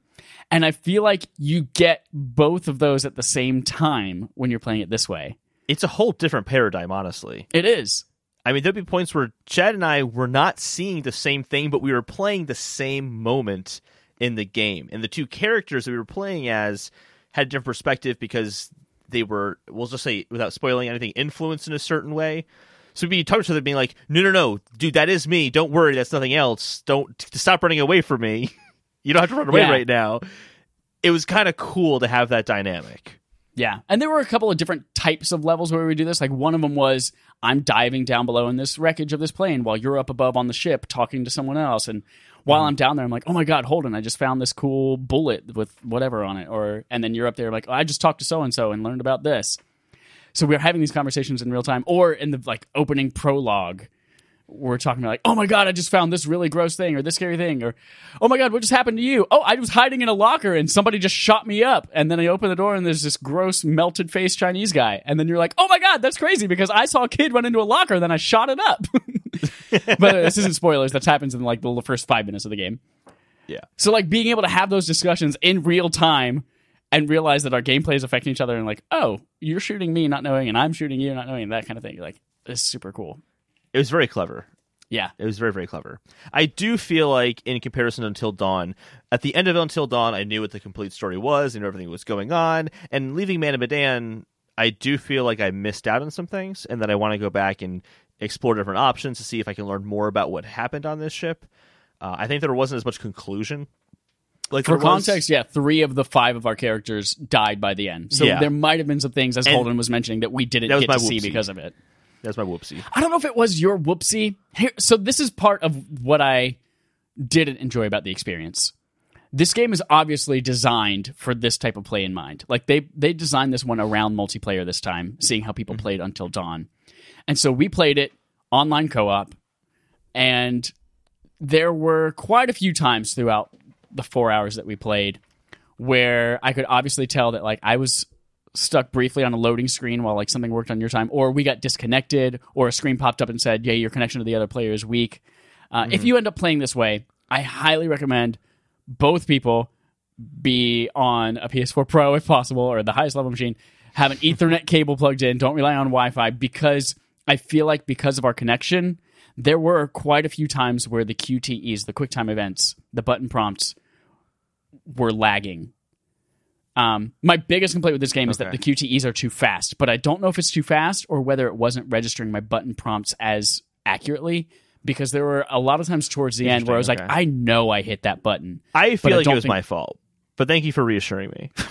And i feel like you get both of those at the same time when you're playing it this way. It's a whole different paradigm, honestly. it is. I mean, there'd be points where Chad and I were not seeing the same thing, but we were playing the same moment in the game. And the two characters that we were playing as had a different perspective because they were, we'll just say, without spoiling anything, influenced in a certain way. So we'd be talking to them, being like, "No, no, no, dude, that is me. Don't worry, that's nothing else. Don't stop running away from me. you don't have to run away Yeah. right now." It was kind of cool to have that dynamic. Yeah. And there were a couple of different types of levels where we would do this. Like one of them was I'm diving down below in this wreckage of this plane while you're up above on the ship talking to someone else. And while mm-hmm. I'm down there, I'm like, oh my God, Holden, I just found this cool bullet with whatever on it. Or and then you're up there like, oh, I just talked to so and so and learned about this. So we're having these conversations in real time. Or in the like opening prologue, we're talking about like, oh my god, I just found this really gross thing or this scary thing, or oh my god, what just happened to you? Oh, I was hiding in a locker and somebody just shot me up, and then I open the door and there's this gross melted face Chinese guy, and then you're like, oh my god, that's crazy because I saw a kid run into a locker, then I shot it up. but this isn't spoilers. That happens in like the first five minutes of the game. Yeah. So like being able to have those discussions in real time and realize that our gameplay is affecting each other and like, oh, you're shooting me not knowing, and I'm shooting you not knowing, that kind of thing. Like, is super cool. It was very clever. Yeah. It was very, very clever. I do feel like, in comparison to Until Dawn, at the end of Until Dawn, I knew what the complete story was and everything was going on. And leaving Man of Medan, I do feel like I missed out on some things and that I want to go back and explore different options to see if I can learn more about what happened on this ship. Uh, I think there wasn't as much conclusion. Like For there was- context, yeah, three of the five of our characters died by the end. So Yeah. there might have been some things, as And- Holden was mentioning, that we didn't That get to see because of it. That's my whoopsie. I don't know if it was your whoopsie. Here, so this is part of what I didn't enjoy about the experience. This game is obviously designed for this type of play in mind. Like they they designed this one around multiplayer this time, seeing how people mm-hmm. played until dawn. And so we played it online co-op and there were quite a few times throughout the 4 hours that we played where I could obviously tell that like I was stuck briefly on a loading screen while like something worked on your time, or we got disconnected, or a screen popped up and said, "Yeah, your connection to the other player is weak." Uh, If you end up playing this way, I highly recommend both people be on a PS4 Pro if possible, or the highest level machine. Have an Ethernet cable plugged in. Don't rely on Wi-Fi because I feel like because of our connection, there were quite a few times where the QTEs, the QuickTime events, the button prompts, were lagging. Um, my biggest complaint with this game is that the QTEs are too fast, but I don't know if it's too fast or whether it wasn't registering my button prompts as accurately because there were a lot of times towards the end where I was like, I know I hit that button. I feel I like it was think- my fault. But thank you for reassuring me.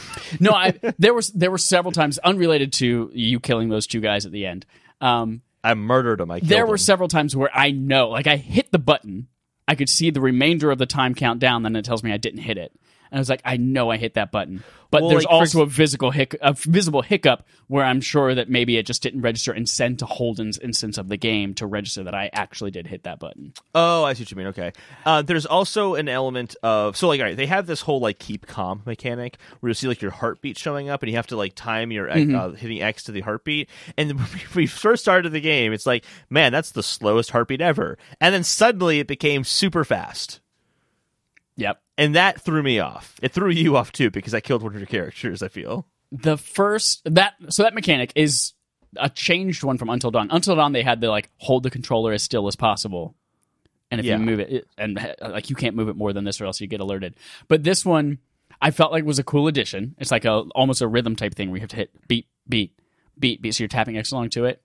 No, I there was there were several times unrelated to you killing those two guys at the end. Um, I murdered him. I killed them. there were several times where I know, like I hit the button, I could see the remainder of the time count down, then it tells me I didn't hit it. And I was like, I know I hit that button. But Well, there's like, also ex- a physical hic- a visible hiccup where I'm sure that maybe it just didn't register and send to Holden's instance of the game to register that I actually did hit that button. Oh, I see what you mean. Okay. Uh, there's also an element of so like all right, they have this whole like keep calm mechanic where you see like your heartbeat showing up and you have to like time your uh, hitting X to the heartbeat. And when we first started the game, it's like, man, that's the slowest heartbeat ever. And then suddenly it became super fast. Yep. And that threw me off. It threw you off too because I killed one of your characters, I feel. the first that so that mechanic is a changed one from Until Dawn. Until Dawn, they had the like hold the controller as still as possible, and if Yeah. you move it, it and uh, like you can't move it more than this, or else you get alerted. But this one, I felt like was a cool addition. It's like a almost a rhythm type thing where you have to hit beat, beat, beat, beat. So you're tapping X along to it.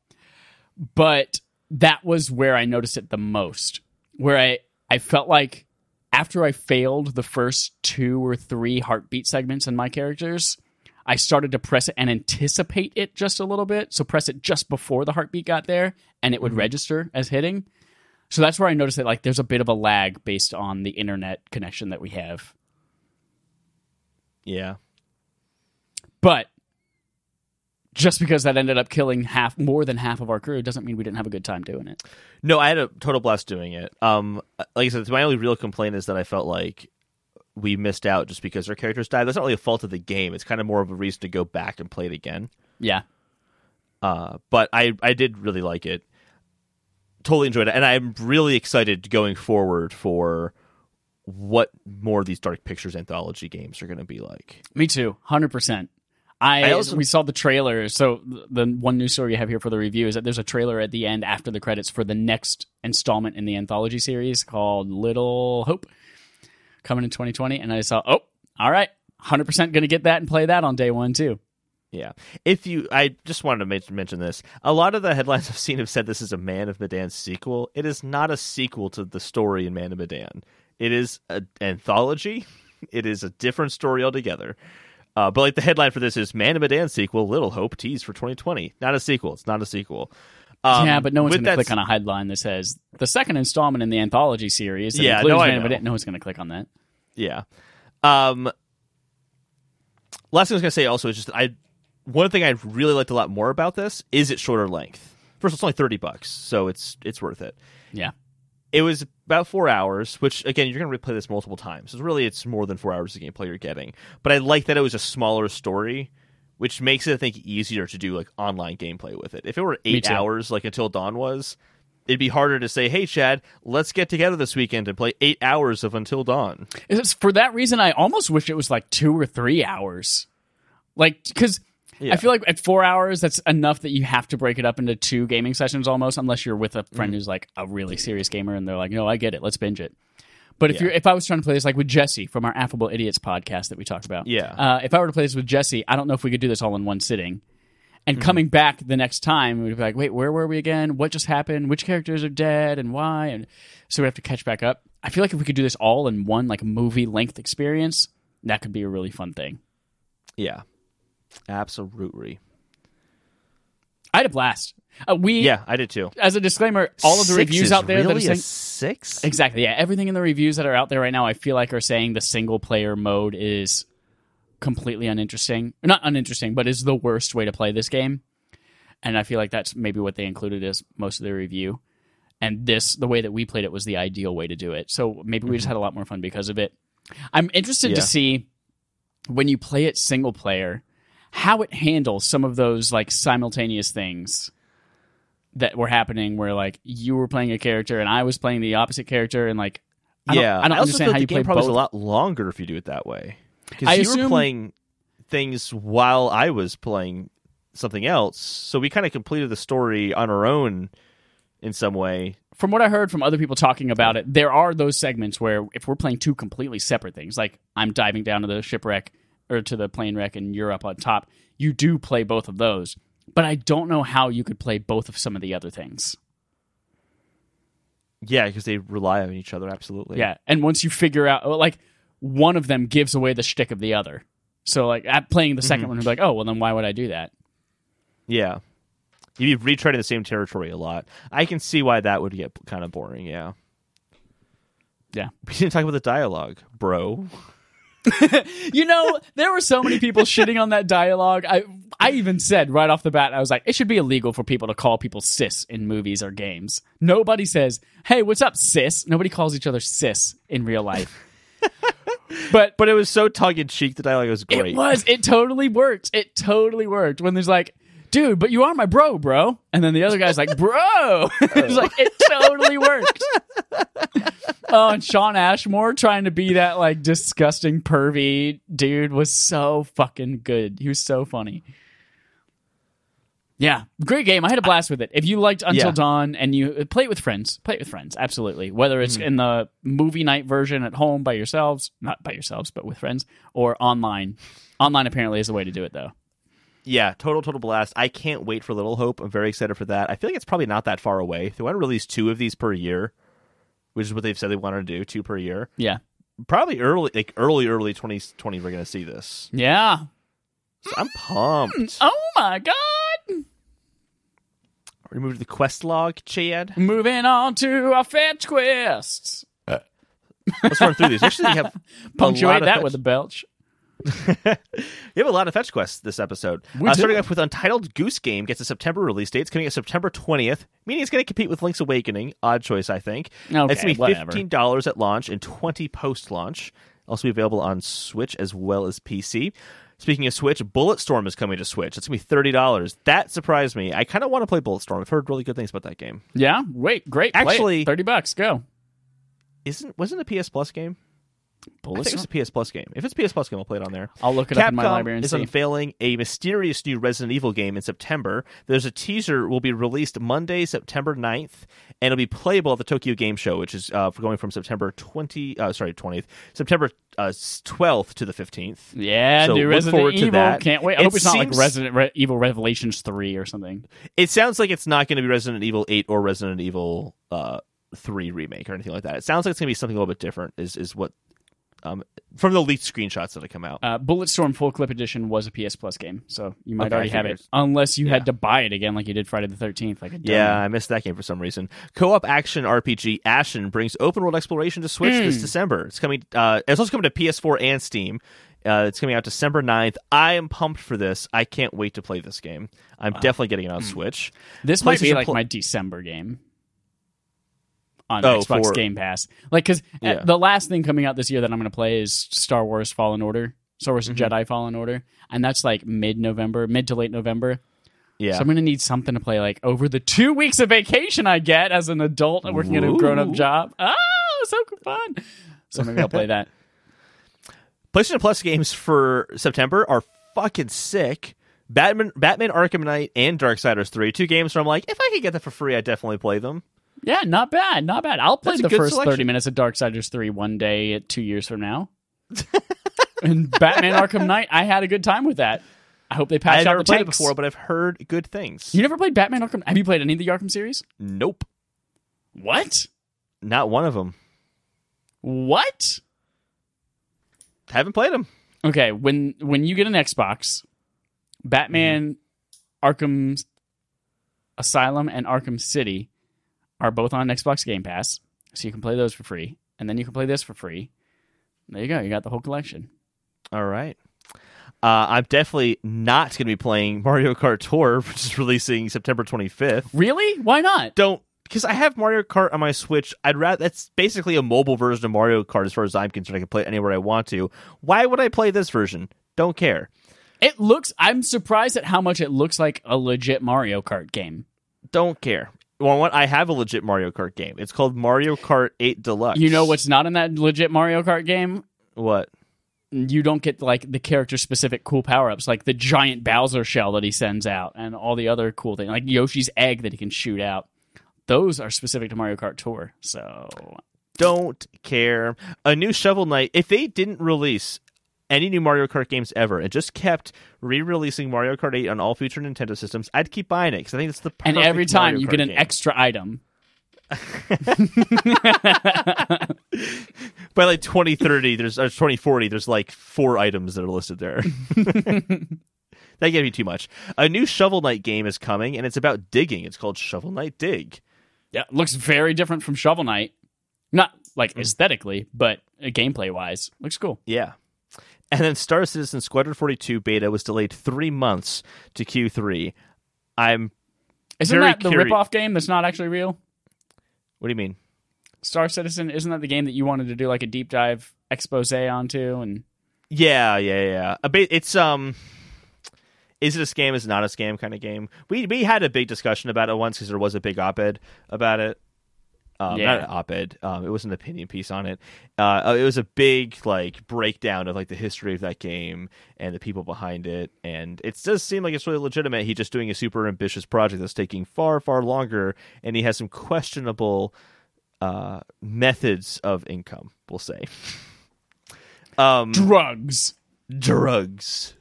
But that was where I noticed it the most. Where I I felt like after I failed the first two or three heartbeat segments in my characters, I started to press it and anticipate it just a little bit. So press it just before the heartbeat got there and it would mm-hmm. register as hitting. So that's where I noticed that like there's a bit of a lag based on the internet connection that we have. Yeah. But just because that ended up killing half more than half of our crew doesn't mean we didn't have a good time doing it. No, I had a total blast doing it. Um, like I said, my only real complaint is that I felt like we missed out just because our characters died. That's not really a fault of the game. It's kind of more of a reason to go back and play it again. Yeah. Uh, but I I did really like it. Totally enjoyed it, and I'm really excited going forward for what more of these Dark Pictures anthology games are going to be like. Me too, hundred percent. I, I also- we saw the trailer. So the one news story you have here for the review is that there's a trailer at the end after the credits for the next installment in the anthology series called Little Hope, coming in 2020. And I saw, oh, all right, hundred percent going to get that and play that on day one too. Yeah. If you, I just wanted to mention this. A lot of the headlines I've seen have said this is a Man of Medan sequel. It is not a sequel to the story in Man of Medan. It is an anthology. It is a different story altogether. Uh, but like the headline for this is Man of Medan sequel, Little Hope teased for 2020. Not a sequel. It's not a sequel. Um, yeah, but no one's going to click on a headline that says the second installment in the anthology series. That Yeah, no, I Man of know. Medan." No one's going to click on that. Yeah. Um. Last thing I was gonna say also is just I one thing I really liked a lot more about this is its shorter length. First, it's only thirty bucks, so it's it's worth it. Yeah. It was about four hours, which again you're going to replay this multiple times. So really, it's more than four hours of gameplay you're getting. But I like that it was a smaller story, which makes it I think easier to do like online gameplay with it. If it were eight hours like Until Dawn was, it'd be harder to say, "Hey, Chad, let's get together this weekend and play eight hours of Until Dawn." It's for that reason I almost wish it was like two or three hours. Like, because Yeah. I feel like at four hours, that's enough that you have to break it up into two gaming sessions almost, unless you're with a friend who's like a really serious gamer and they're like, no, I get it, let's binge it. But if Yeah. you're, if I was trying to play this like with Jesse from our Affable Idiots podcast that we talked about, Yeah. uh, if I were to play this with Jesse, I don't know if we could do this all in one sitting. And Mm-hmm. coming back the next time, we'd be like, wait, where were we again? What just happened? Which characters are dead and why? And so we have to catch back up. I feel like if we could do this all in one like movie length experience, that could be a really fun thing. Yeah, absolutely. I had a blast. Uh, we, Yeah, I did too. as a disclaimer, all of the Six reviews out there that really are a saying six. exactly, yeah, everything in the reviews that are out there right now, I feel like are saying the single player mode is completely uninteresting. Not uninteresting, but is the worst way to play this game. And I feel like that's maybe what they included as most of their review. And this, the way that we played it, was the ideal way to do it. So maybe we just had a lot more fun because of it. I'm interested to see when you play it single player how it handles some of those like simultaneous things that were happening where like you were playing a character and I was playing the opposite character and like I don't, yeah, I don't also understand how you play game probably is both. a lot longer if you do it that way. Because you were playing things while I was playing something else, so we kind of completed the story on our own in some way. From what I heard from other people talking about it, there are those segments where if we're playing two completely separate things, like I'm diving down to the shipwreck or to the plane wreck and you're up on top, you do play both of those. But I don't know how you could play both of some of the other things. Yeah, because they rely on each other absolutely. Yeah, and once you figure out, oh, like, one of them gives away the shtick of the other. So, like, at playing the 2nd mm-hmm. one, you're like, oh, well, then why would I do that? yeah. You'd be retreading the same territory a lot. I can see why that would get kind of boring. Yeah. Yeah. We didn't talk about the dialogue, bro. You know, there were so many people shitting on that dialogue. I I even said right off the bat, I was like, it should be illegal for people to call people sis in movies or games. Nobody says, "Hey, what's up, sis?" Nobody calls each other sis in real life. but But it was so tongue in cheek. The dialogue was great. it was. It totally worked. It totally worked. When there's like, dude, but you are my bro, bro. And then the other guy's like, bro. it's like, it totally worked. oh, and Shawn Ashmore trying to be that like disgusting pervy dude was so fucking good. He was so funny. Yeah, great game. I had a blast with it. If you liked Until Yeah. Dawn and you uh, play it with friends, play it with friends. Absolutely. Whether it's mm-hmm. in the movie night version at home by yourselves, not by yourselves, but with friends, or online. Online apparently is the way to do it, though. Yeah, total total blast. I can't wait for Little Hope. I'm very excited for that. I feel like it's probably not that far away. They want to release two of these per year, which is what they've said they want to do, two per year. Yeah. Probably early, like early, early 2020, we're going to see this. Yeah. So I'm pumped. Mm, oh my god. We move to the quest log, Chad. Moving on to our fetch quests. Uh, let's run through these. Actually, you have Punctuate that fetch- with a belch. You have a lot of fetch quests this episode. Uh, starting off with Untitled Goose Game gets a September release date. It's coming out September 20th, meaning it's going to compete with Link's Awakening. Odd choice, I think. Okay, it's going to be $15 at launch and 20 post launch. Also be available on Switch as well as PC. Speaking of Switch, Bulletstorm is coming to Switch. It's going to be $30. That surprised me. I kind of want to play Bulletstorm. I've heard really good things about that game. Yeah. Wait. Great. Actually- thirty bucks. Go. Isn't wasn't it a PS Plus game? I think it's a PS Plus game. If it's PS Plus game, I'll play it on there. I'll look it up in my library and is see. unveiling a mysterious new Resident Evil game in September. There's a teaser will be released Monday, September 9th, and it'll be playable at the Tokyo Game Show, which is uh, going from September 20, uh, sorry, 20th, September uh, 12th to the 15th. yeah, So new look Resident forward to Evil. that. Can't wait. I It hope it's not like Resident Re- Evil Revelations three or something. It sounds like it's not going to be Resident Evil 8 or Resident Evil uh, 3 remake or anything like that. It sounds like it's going to be something a little bit different. Is is what um, from the leaked screenshots that have come out. Uh, Bulletstorm Full Clip Edition was a PS Plus game, so you might Okay, already have it, unless you Yeah. had to buy it again, like you did Friday the Thirteenth. Like. Yeah, I missed that game for some reason. Co-op action RPG Ashen brings open world exploration to Switch Hmm. this December. It's coming. Uh, it's also coming to PS4 and Steam. Uh, it's coming out December 9th. I am pumped for this. I can't wait to play this game. I'm definitely getting it Hmm. on Switch. this might be like Pl- my December game. On Oh, Xbox for- Game Pass. Like, because Yeah. the last thing coming out this year that I'm going to play is Star Wars Fallen Order, Star Wars Mm-hmm. Jedi Fallen Order, and that's like mid November, mid to late November. Yeah. So I'm going to need something to play like over the two weeks of vacation I get as an adult and working at a grown up job. Oh, so fun! So maybe I'll play that. PlayStation Plus games for September are fucking sick. Batman, Batman Arkham Knight, and Darksiders 3. Two games where I'm like, if I could get that for free, I'd definitely play them. Yeah, not bad, not bad. I'll play That's the first selection. thirty minutes of Darksiders three one day at two years from now. and Batman Arkham Knight, I had a good time with that. I hope they patch I've out never the played it tanks. before, but I've heard good things. You never played Batman Arkham? Have you played any of the Arkham series? nope. What? Not one of them. What? Haven't played them. Okay, when when you get an Xbox, Batman mm-hmm. Arkham Asylum and Arkham City are both on Xbox Game Pass, so you can play those for free, and then you can play this for free. There you go. You got the whole collection. All right. Uh, I'm definitely not going to be playing Mario Kart Tour, which is releasing September 25th. Really? Why not? Don't because I have Mario Kart on my Switch. I'd rather that's basically a mobile version of Mario Kart as far as I'm concerned. I can play it anywhere I want to. Why would I play this version? Don't care. It looks. I'm surprised at how much it looks like a legit Mario Kart game. Don't care. Well, what I have a legit Mario Kart game. It's called Mario Kart 8 Deluxe. You know what's not in that legit Mario Kart game? what? You don't get like the character specific cool power ups, like the giant Bowser shell that he sends out, and all the other cool things, like Yoshi's egg that he can shoot out. Those are specific to Mario Kart Tour. So Don't care. A new Shovel Knight. If they didn't release any new Mario Kart games ever and just kept re-releasing Mario Kart 8 on all future Nintendo systems, I'd keep buying it because I think it's the and every time Mario you Kart get an game. extra item. by like 2030 there's or 2040 there's like four items that are listed there that gave me too much a new shovel knight game is coming and it's about digging it's called shovel knight dig Yeah, it looks very different from Shovel Knight. Not like aesthetically, but uh, gameplay wise, looks cool. yeah and then star citizen squadron 42 beta was delayed three months to q3 i'm Isn't that the curi- ripoff game that's not actually real? what do you mean Star Citizen, isn't that the game that you wanted to do like a deep dive expose onto? And yeah yeah yeah a bit it's um is it a scam is it not a scam kind of game we we had a big discussion about it once because there was a big op-ed about it um, Yeah. not an op-ed. Um, it was an opinion piece on it. Uh, it was a big like breakdown of like the history of that game and the people behind it, and it does seem like it's really legitimate. He's just doing a super ambitious project that's taking far, far longer, and he has some questionable uh, methods of income. We'll say. um, drugs. drugs.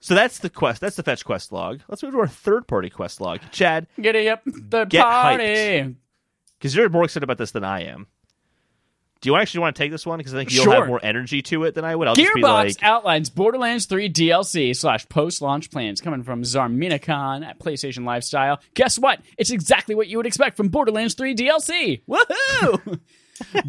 So that's the quest. That's the fetch quest log. Let's move to our third party quest log. Chad, Giddy up the Get party. Because you're more excited about this than I am. Do you actually want to take this one? Because I think you'll Sure. have more energy to it than I would. I'll just be Gearbox like, outlines Borderlands 3 DLC slash post launch plans coming from Zarmena Khan at PlayStation Lifestyle. Guess what? It's exactly what you would expect from Borderlands 3 DLC. Woohoo!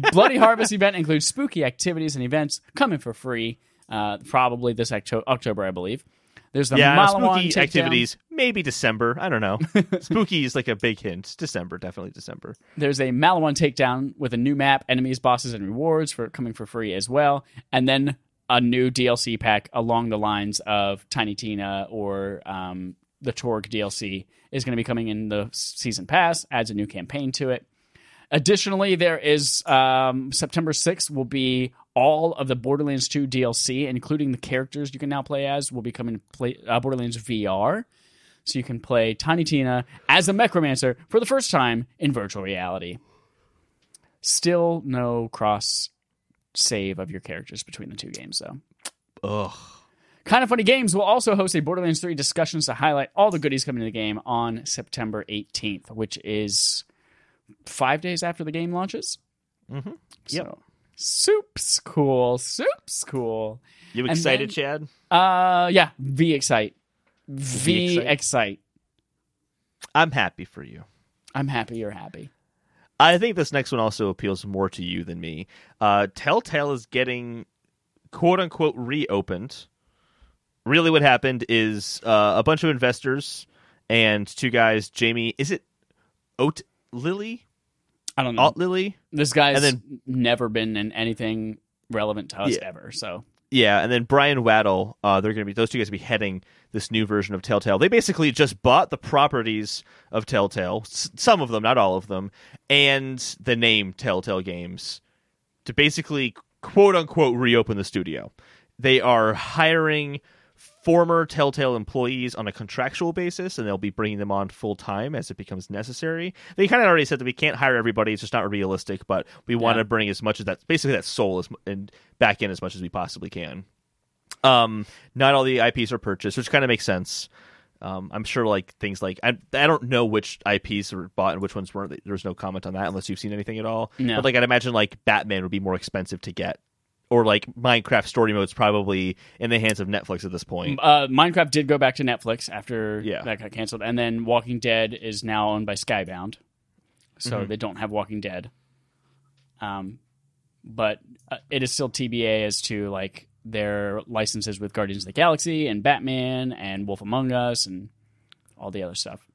Bloody Harvest event includes spooky activities and events coming for free, uh, probably this Octo- October, I believe. There's the yeah, Maliwan spooky activities. Maybe December. I don't know. spooky is like a big hint. December, definitely December. There's a Maliwan takedown with a new map, enemies, bosses, and rewards for coming for free as well, and then a new DLC pack along the lines of Tiny Tina or um, the Torgue DLC is going to be coming in the season pass. Adds a new campaign to it. Additionally, there is um, September 6th will be all of the Borderlands 2 DLC, including the characters you can now play as, will be coming to play uh, Borderlands VR. So you can play Tiny Tina as a Necromancer for the first time in virtual reality. Still no cross save of your characters between the two games, though. Ugh. Kind of Funny Games will also host a Borderlands 3 discussions to highlight all the goodies coming to the game on September 18th, which is five days after the game launches. Mm-hmm. So, soup's cool. Soup's cool. You excited, then- Chad? Uh, yeah, V Excite. V? Excite. I'm happy for you. I'm happy you're happy. I think this next one also appeals more to you than me. Uh, Telltale is getting quote unquote reopened. Really, what happened is uh, a bunch of investors and two guys, Jamie, is it Oat Lily? I don't know. Alt Lily. this guy's and then- never been in anything relevant to us Yeah. ever. So Yeah, and then Brian Waddle. Uh, they're going to be those two guys will be heading this new version of Telltale. They basically just bought the properties of Telltale, s- some of them, not all of them, and the name Telltale Games to basically quote unquote reopen the studio. They are hiring former Telltale employees on a contractual basis, and they'll be bringing them on full time as it becomes necessary. They kind of already said that we can't hire everybody; it's just not realistic. But we want to bring as much of that, basically that soul, as, and back in as much as we possibly can. Um, not all the IPs are purchased, which kind of makes sense. Um, I'm sure like things like I, I don't know which IPs were bought and which ones weren't. There's no comment on that unless you've seen anything at all. No. But like I'd imagine like Batman would be more expensive to get, or like Minecraft Story Mode's probably in the hands of Netflix at this point. uh, Minecraft did go back to Netflix after Yeah. that got canceled, and then Walking Dead is now owned by Skybound, so Mhm. they don't have Walking Dead. Um, but uh, it is still TBA as to like their licenses with Guardians of the Galaxy and Batman and Wolf Among Us and all the other stuff.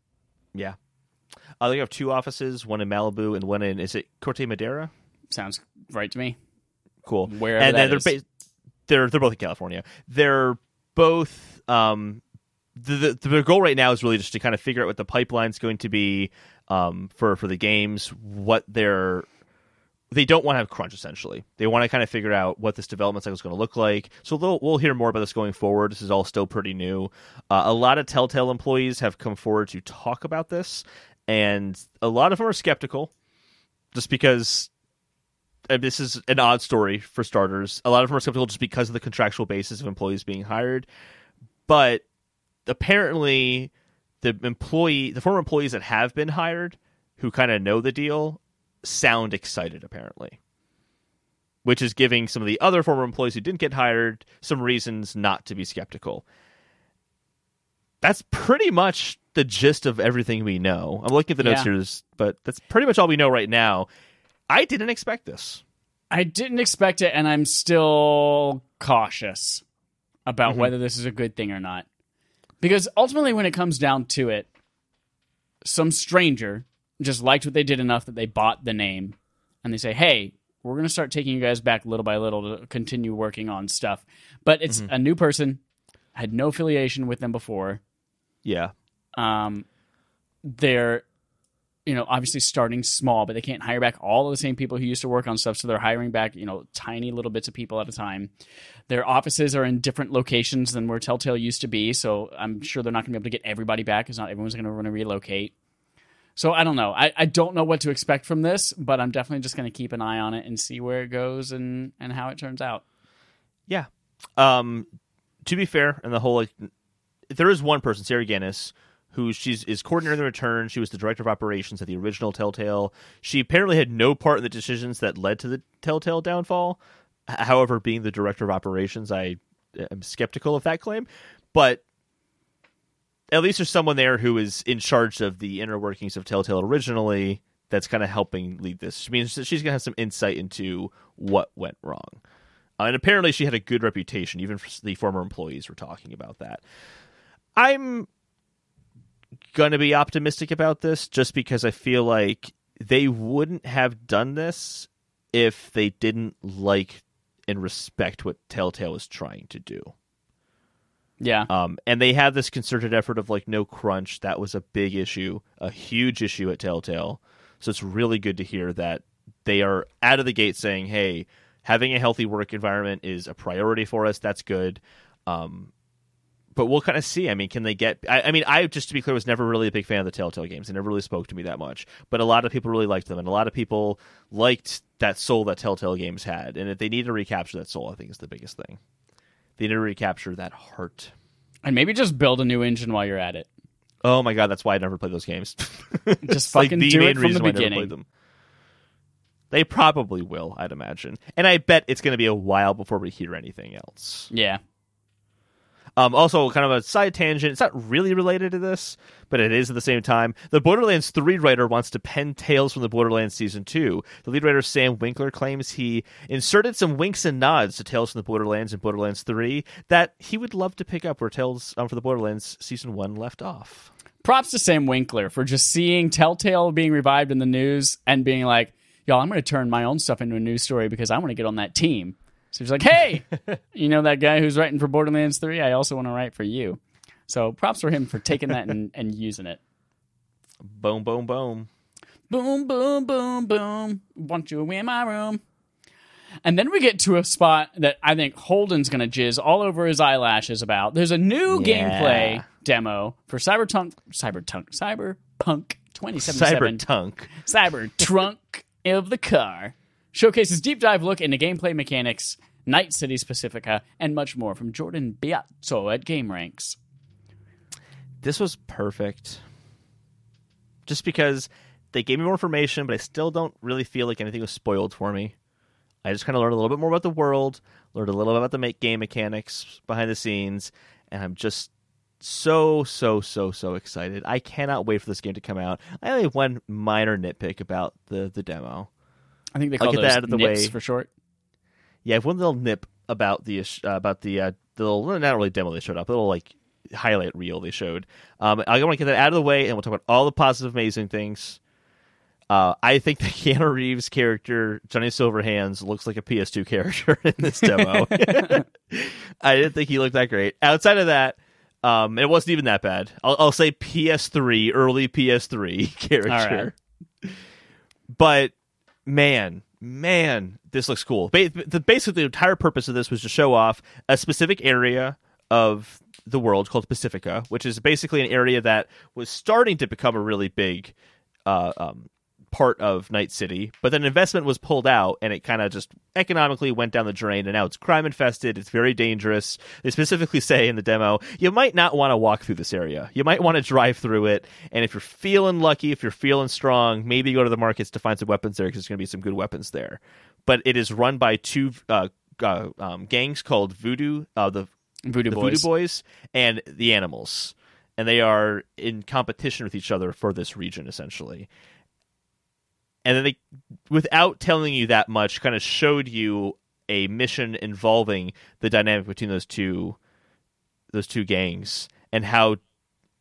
Yeah. Uh, they have two offices, one in Malibu and one in is it Corte Madera? Sounds right to me. Cool. Where and then they're ba- they're they're both in California. They're both um the, the the goal right now is really just to kind of figure out what the pipeline's going to be um for for the games, what they're they don't want to have crunch essentially. They want to kind of figure out what this development cycle is going to look like. So we'll hear more about this going forward. This is all still pretty new. Uh, a lot of Telltale employees have come forward to talk about this, and a lot of them are skeptical, just because and this is an odd story for starters. A lot of them are skeptical just because of the contractual basis of employees being hired, but apparently the employee, the former employees that have been hired, who kind of know the deal, sound excited apparently, which is giving some of the other former employees who didn't get hired some reasons not to be skeptical. That's pretty much the gist of everything we know. I'm looking at the notes Yeah. here, but that's pretty much all we know right now. I didn't expect this. I didn't expect it, and I'm still cautious about Mhm. whether this is a good thing or not. Because ultimately, when it comes down to it, some stranger just liked what they did enough that they bought the name, and they say, "Hey, we're going to start taking you guys back little by little to continue working on stuff." But it's a new person, had no affiliation with them before. Yeah. Um, they're, you know, obviously starting small, but they can't hire back all of the same people who used to work on stuff. So they're hiring back, you know, tiny little bits of people at a time. Their offices are in different locations than where Telltale used to be. So I'm sure they're not going to be able to get everybody back because not everyone's going to want to relocate. So I don't know. I, I don't know what to expect from this, but I'm definitely just going to keep an eye on it and see where it goes and, and how it turns out. Yeah. Um, to be fair, and the whole like, there is one person, Sarah Gannis, who she's is coordinator the return. She was the director of operations at the original Telltale. She apparently had no part in the decisions that led to the Telltale downfall. However, being the director of operations, I am skeptical of that claim. But at least there's someone there who is in charge of the inner workings of Telltale originally. That's kind of helping lead this. Which means that she's gonna have some insight into what went wrong. Uh, and apparently, she had a good reputation. Even the former employees were talking about that. I'm gonna be optimistic about this, just because I feel like they wouldn't have done this if they didn't like and respect what Telltale was trying to do. Yeah. Um, and they had this concerted effort of like no crunch. That was a big issue, a huge issue at Telltale. So it's really good to hear that they are out of the gate saying, "Hey, having a healthy work environment is a priority for us. That's good." Um, but we'll kind of see. I mean, can they get? I, I mean, I just to be clear was never really a big fan of the Telltale games. They never really spoke to me that much. But a lot of people really liked them, and a lot of people liked that soul that Telltale games had. And if they need to recapture that soul, I think is the biggest thing. They need to recapture that heart. And maybe just build a new engine while you're at it. Oh my god, that's why I never played those games. Just It's like fucking the do main it from reason the why I never beginning. played them. They probably will, I'd imagine, and I bet it's going to be a while before we hear anything else. Yeah. Um, also, kind of a side tangent. It's not really related to this, but it is at the same time. The Borderlands 3 writer wants to pen Tales from the Borderlands Season 2. The lead writer, Sam Winkler, claims he inserted some winks and nods to Tales from the Borderlands and Borderlands 3 that he would love to pick up where Tales um, for the Borderlands Season 1 left off. props to Sam Winkler for just seeing Telltale being revived in the news and being like, y'all, I'm going to turn my own stuff into a news story because I want to get on that team. So he's like, hey, you know that guy who's writing for Borderlands 3? I also want to write for you. So props for him for taking that and, and using it. Boom, boom, boom. Boom, boom, boom, boom. Want you in my room. And then we get to a spot that I think Holden's going to jizz all over his eyelashes about. There's a new Yeah. gameplay demo for Cyberpunk, Cyberpunk, Cyberpunk 2077. Cybertunk. Cybertrunk of the car. Showcases deep dive look into gameplay mechanics, Night City Pacifica, and much more from Jordan Biazzo at Game Ranks. This was perfect. Just because they gave me more information, but I still don't really feel like anything was spoiled for me. I just kind of learned a little bit more about the world, learned a little bit about the game mechanics behind the scenes, and I'm just so so so so excited. I cannot wait for this game to come out. I only have one minor nitpick about the the demo. I think they I'll call get those that out of the nips way. for short. Yeah, I have one little nip about the uh, about the uh, the little not really demo they showed up, a little like highlight reel they showed. Um, I want to get that out of the way, and we'll talk about all the positive, amazing things. Uh, I think the Keanu Reeves character, Johnny Silverhands, looks like a PS2 character in this demo. I didn't think he looked that great. Outside of that, um, it wasn't even that bad. I'll, I'll say PS3, early PS3 character. But man, man, this looks cool. Basically, the entire purpose of this was to show off a specific area of the world called Pacifica, which is basically an area that was starting to become a really big uh, um, part of Night City, but then investment was pulled out and it kind of just economically went down the drain and now it's crime infested, it's very dangerous. They specifically say in the demo, you might not want to walk through this area. You might want to drive through it, and if you're feeling lucky, if you're feeling strong, maybe go to the markets to find some weapons there because there's going to be some good weapons there. But it is run by two uh, uh, um, gangs called Voodoo, uh, the Voodoo the Boys. Voodoo Boys and the Animals, and they are in competition with each other for this region essentially. And then they, without telling you that much, kind of showed you a mission involving the dynamic between those two, those two gangs, and how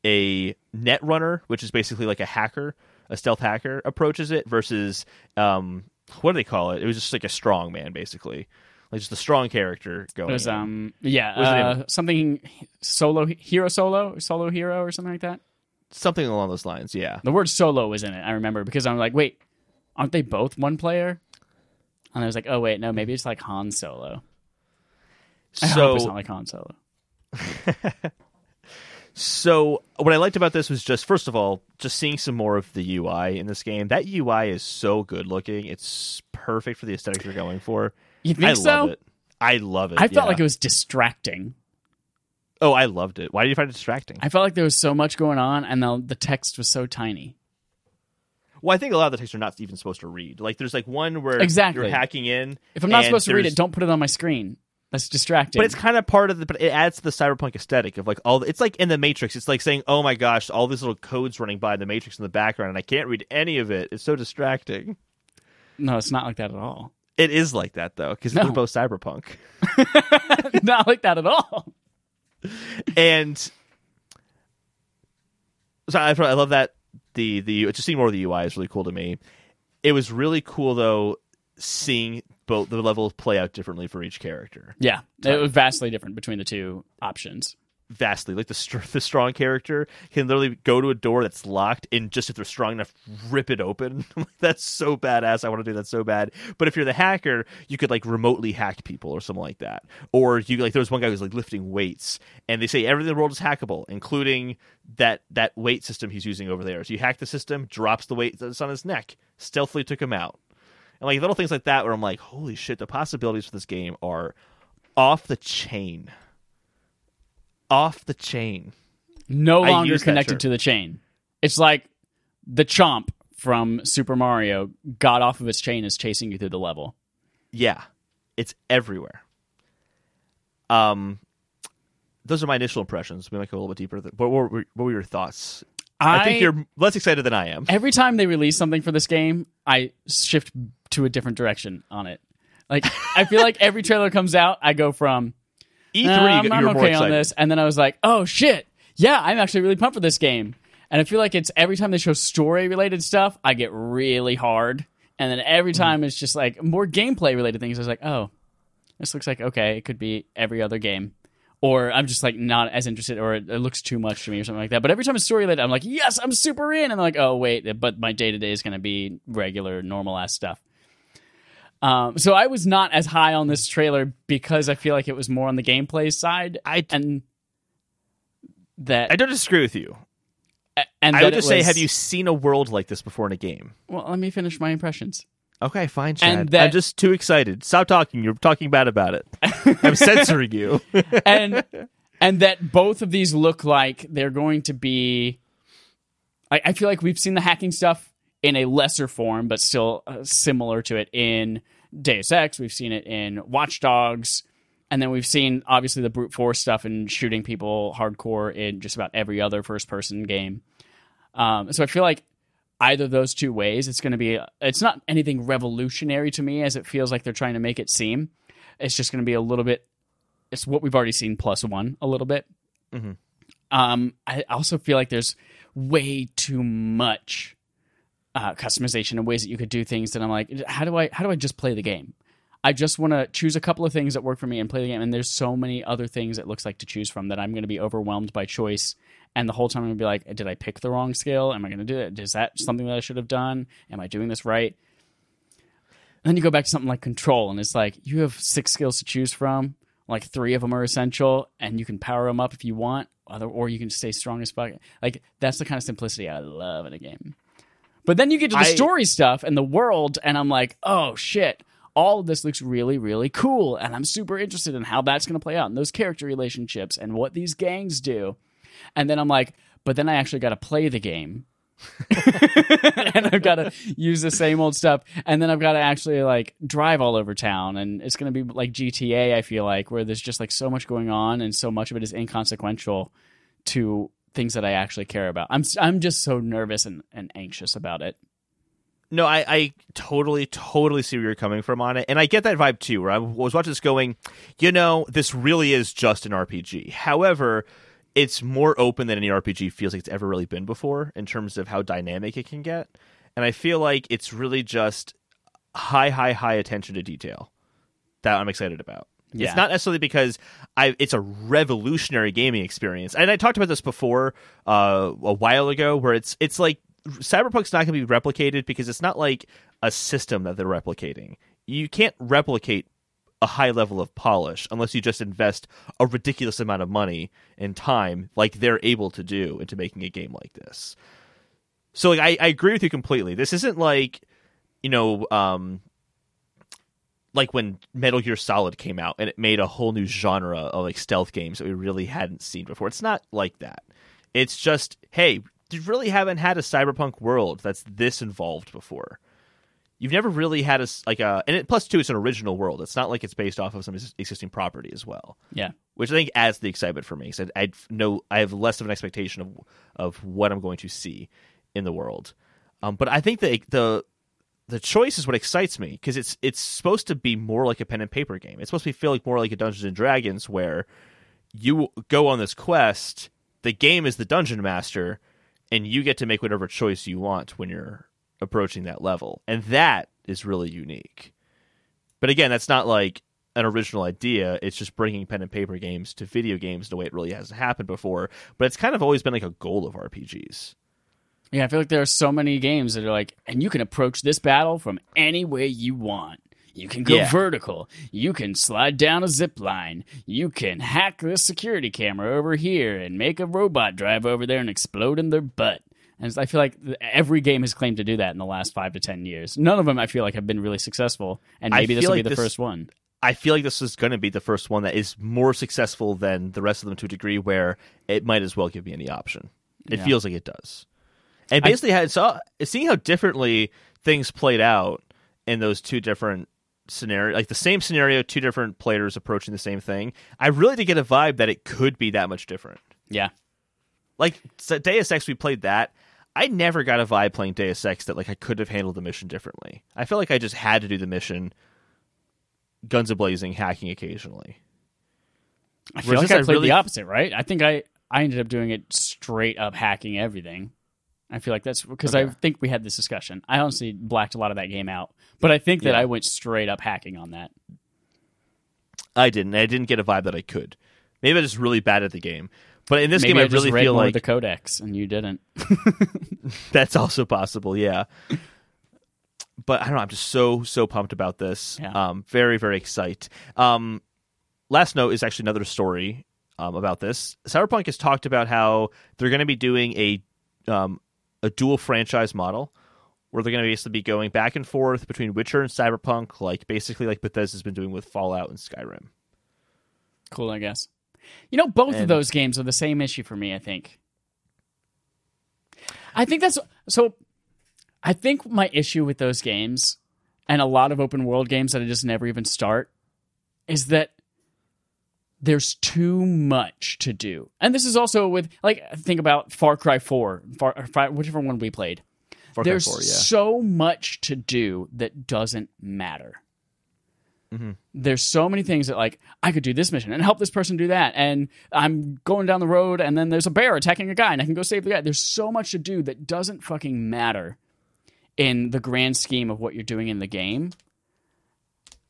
a net runner, which is basically like a hacker, a stealth hacker, approaches it versus um, what do they call it? It was just like a strong man, basically, like just a strong character going. It was in. um yeah was the name uh, something solo hero solo solo hero or something like that. something along those lines. Yeah. The word solo was in it. I remember because I'm like, wait, aren't they both one player? And I was like, oh wait, no, maybe it's like Han Solo. I hope it's So not like Han Solo. So what I liked about this was just first of all, just seeing some more of the UI in this game. That UI is so good looking. It's perfect for the aesthetic they're going for. You think I so? love it. I love it. I felt yeah. like it was distracting. Oh, I loved it. Why did you find it distracting? I felt like there was so much going on, and the the text was so tiny. Well, I think a lot of the texts are not even supposed to read. Like there's like one where Exactly. you're hacking in. If I'm not supposed to read it, don't put it on my screen. That's distracting. But it's kind of part of the. But it adds to the cyberpunk aesthetic of like all. The, it's like in the Matrix. It's like saying, "Oh my gosh, all these little codes running by the Matrix in the background, and I can't read any of it. It's so distracting." no, it's not like that at all. It is like that though, because No. they're both cyberpunk. not like that at all. and so I, I love that the the just seeing more of the UI is really cool to me. It was really cool though seeing both the levels play out differently for each character. Yeah, it was vastly different between the two options. Vastly, like the the strong character can literally go to a door that's locked and just if they're strong enough, rip it open. that's so badass. I want to do that so bad. But if you're the hacker, you could like remotely hack people or something like that. Or you like there was one guy who's like lifting weights, and they say everything in the world is hackable, including that that weight system he's using over there. So you hack the system, drops the weight that's on his neck, stealthily took him out, and like little things like that where I'm like, holy shit, the possibilities for this game are off the chain. Off the chain. No I longer connected to the chain. It's like the chomp from Super Mario got off of its chain is chasing you through the level. Yeah, it's everywhere. Um, those are my initial impressions. We might go a little bit deeper. What were, what were your thoughts? I, think you're less excited than I am. every time they release something for this game, I shift to a different direction on it. Like I feel like every trailer comes out, I go from E3, um, I'm okay excited. on this, and then I was like, oh shit, yeah, I'm actually really pumped for this game. And I feel like it's every time they show story related stuff, I get really hard And then every time it's just like more gameplay related things. I was like, oh, this looks like okay, it could be every other game. Or I'm just like not as interested, or it, it looks too much to me, or something like that. But every time it's story related, I'm like, yes, I'm super in. And I'm like, oh wait, but my day to day is going to be regular, normal ass stuff. Um, so I was not as high on this trailer because I feel like it was more on the gameplay side. I and that I don't disagree with you. and I would just say, have you seen a world like this before in a game? Well, let me finish my impressions. Okay, fine, Chad. And that- I'm just too excited. Stop talking. You're talking bad about it. I'm censoring you. and and that both of these look like they're going to be. I, I feel like we've seen the hacking stuff in a lesser form, but still uh, similar to it in Deus Ex. We've seen it in Watch Dogs, and then we've seen obviously the brute force stuff and shooting people hardcore in just about every other first person game. Um, so I feel like either of those two ways, it's going to be. It's not anything revolutionary to me as it feels like they're trying to make it seem. It's just going to be a little bit it's what we've already seen plus one a little bit. Mhm. Um, I also feel like there's way too much uh, customization and ways that you could do things that I'm like, how do I how do I just play the game? I just want to choose a couple of things that work for me and play the game. And there's so many other things it looks like to choose from that I'm going to be overwhelmed by choice. And the whole time I'm going to be like, did I pick the wrong skill? Am I going to do it? Is that something that I should have done? Am I doing this right? And then you go back to something like control, and it's like you have six skills to choose from. Like three of them are essential, and you can power them up if you want, other or you can stay strong as fuck. Like that's the kind of simplicity I love in a game. But then you get to the I- story stuff and the world, and I'm like, oh shit, all of this looks really, really cool, and I'm super interested in how that's going to play out, and those character relationships, and what these gangs do. And then I'm like, but then I actually got to play the game. and I've got to use the same old stuff, and then I've got to actually like drive all over town, and it's going to be like GTA. I feel like where there's just like so much going on, and so much of it is inconsequential to things that I actually care about. I'm I'm just so nervous and, and anxious about it. No, I, I totally, totally see where you're coming from on it. And I get that vibe too, where I was watching this going, you know, this really is just an RPG. However, it's more open than any RPG feels like it's ever really been before in terms of how dynamic it can get. And I feel like it's really just high, high, high attention to detail that I'm excited about. Yeah. It's not necessarily because I it's a revolutionary gaming experience. And I talked about this before uh, a while ago where it's it's like Cyberpunk's not going to be replicated because it's not like a system that they're replicating. You can't replicate a high level of polish unless you just invest a ridiculous amount of money and time like they're able to do into making a game like this. So like I, I agree with you completely. This isn't like you know um like when Metal Gear Solid came out and it made a whole new genre of like stealth games that we really hadn't seen before. It's not like that. It's just, hey, you really haven't had a cyberpunk world that's this involved before. You've never really had a like a and it, plus two, it's an original world. It's not like it's based off of some existing property as well, Yeah. which I think adds the excitement for me. So I know I have less of an expectation of of what I'm going to see in the world. Um, but I think the the the choice is what excites me because it's it's supposed to be more like a pen and paper game. It's supposed to feel like more like a Dungeons and Dragons where you go on this quest, the game is the dungeon master, and you get to make whatever choice you want when you're approaching that level. And that is really unique. But again, that's not like an original idea. It's just bringing pen and paper games to video games in a way it really hasn't happened before. But it's kind of always been like a goal of RPGs. Yeah, I feel like there are so many games that are like, and you can approach this battle from any way you want. You can go Yeah. vertical. You can slide down a zip line. You can hack this security camera over here and make a robot drive over there and explode in their butt. And I feel like every game has claimed to do that in the last five to ten years. None of them, I feel like, have been really successful. And maybe this will be like the this- first one. I feel like this is going to be the first one that is more successful than the rest of them to a degree where it might as well give me any option. It Yeah. feels like it does. And basically, had saw seeing how differently things played out in those two different scenarios, like the same scenario, two different players approaching the same thing. I really did get a vibe that it could be that much different. Yeah. Like Deus Ex, we played that. I never got a vibe playing Deus Ex that like I could have handled the mission differently. I felt like I just had to do the mission, guns a blazing, hacking occasionally. I feel like I I played really- the opposite, right? I think I, I ended up doing it straight up hacking everything. I feel like that's because I think we had this discussion. I honestly blacked a lot of that game out, but I think that Yeah. I went straight up hacking on that. I didn't. I didn't get a vibe that I could. Maybe I'm just really bad at the game. But in this Maybe game, I, just really feel like the codex and you didn't. that's also possible. Yeah. But I don't know. I'm just so so pumped about this. Yeah. Um, very very excited. Um, last note is actually another story um, about this. Cyberpunk has talked about how they're going to be doing a um, a dual franchise model where they're going to basically be going back and forth between Witcher and Cyberpunk, like basically like Bethesda's been doing with Fallout and Skyrim. Cool, I guess. You know, both of those games are the same issue for me. I think. I think that's so. I think my issue with those games and a lot of open world games that I just never even start is that there's too much to do. And this is also with like think about Far Cry 4, Far, Far whichever one we played. Far Cry there's 4, yeah. so much to do that doesn't matter. Mm-hmm. There's so many things that like I could do this mission and help this person do that, and I'm going down the road and then there's a bear attacking a guy and I can go save the guy. There's so much to do that doesn't fucking matter in the grand scheme of what you're doing in the game.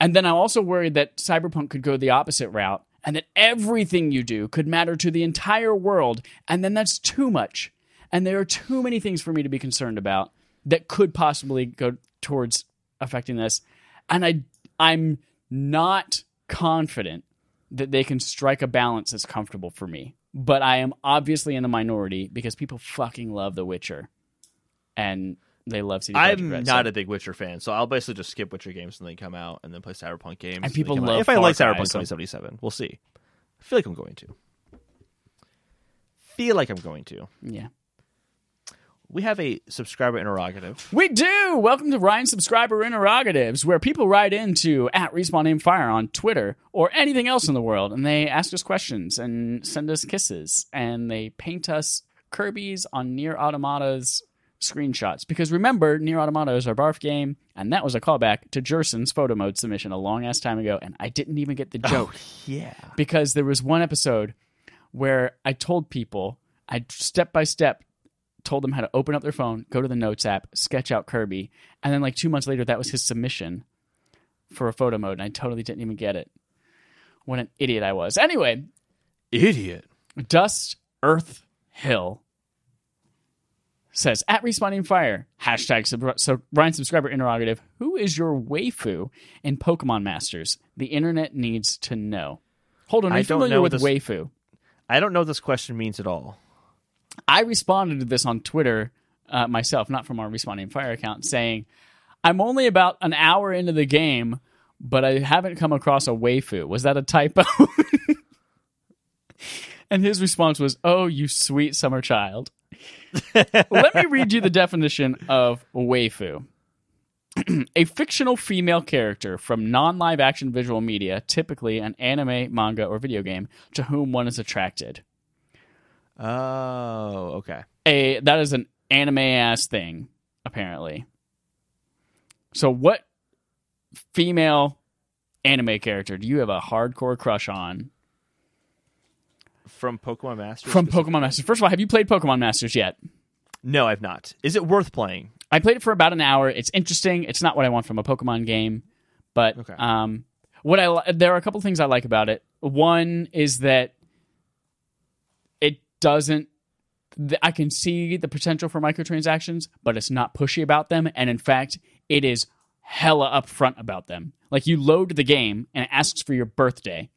And then I'm also worried that Cyberpunk could go the opposite route and that everything you do could matter to the entire world. And then that's too much. And there are too many things for me to be concerned about that could possibly go towards affecting this. And I, I'm not confident that they can strike a balance that's comfortable for me. But I am obviously in the minority because people fucking love The Witcher. And they love CD Projekt I'm Red, not so- a big Witcher fan, so I'll basically just skip Witcher games when they come out and then play Cyberpunk games. they people love If I like Cyberpunk so- 2077, we'll see. I feel like I'm going to. Feel like I'm going to. Yeah. We have a subscriber interrogative. We do. Welcome to Ryan Subscriber Interrogatives, where people write into at Respawn Aim Fire on Twitter or anything else in the world, and they ask us questions and send us kisses, and they paint us Kirby's on Nier Automata's screenshots. Because remember, Nier Automata is our barf game, and that was a callback to Jerson's photo mode submission a long ass time ago, and I didn't even get the oh, joke Yeah. because there was one episode where I told people I step by step told them how to open up their phone, go to the Notes app, sketch out Kirby, and then like two months later, that was his submission for a photo mode, and I totally didn't even get it. What an idiot I was. Anyway, Idiot. Dust Earth Hill says at responding fire hashtag sub- so Ryan subscriber interrogative. Who is your waifu in Pokemon Masters? The internet needs to know. Hold on, are I you don't familiar know with this- waifu? I don't know what this question means at all. I responded to this on Twitter uh, myself, not from our Respawn Aim Fire account, saying, I'm only about an hour into the game, but I haven't come across a waifu. Was that a typo? and his response was, Oh, you sweet summer child. Let me read you the definition of waifu. a fictional female character from non live action visual media, typically an anime, manga, or video game, to whom one is attracted Oh, okay. a that is an anime ass thing apparently so what female anime character do you have a hardcore crush on From Pokemon Masters? from pokemon masters first of all have you played pokemon masters yet No, I've not. Is it worth playing? i played it for about an hour it's interesting it's not what i want from a pokemon game but Okay. um what i li- there are a couple things i like about it one is that it doesn't I can see the potential for microtransactions, but it's not pushy about them. And in fact, it is hella upfront about them. Like you load the game and it asks for your birthday,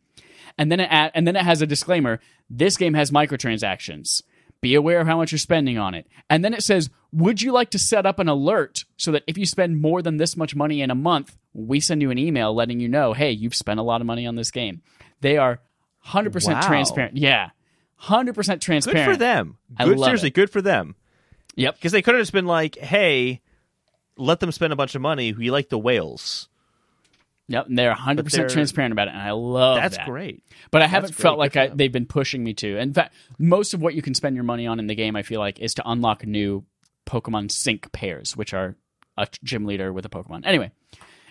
and then it and then it has a disclaimer: this game has microtransactions. Be aware of how much you're spending on it. And then it says, Would you like to set up an alert so that if you spend more than this much money in a month, we send you an email letting you know, hey, you've spent a lot of money on this game? They are 100% Wow. transparent. Yeah. 100% transparent. Good for them. Good, seriously, it. good for them. Yep. Because they could have just been like, "Hey, let them spend a bunch of money. We like the whales." Yep. And they're 100% transparent about it. And I love that. That's that. great. But I haven't felt like I, they've been pushing me to. In fact, most of what you can spend your money on in the game, I feel like, is to unlock new Pokemon sync pairs, which are a gym leader with a Pokemon. Anyway,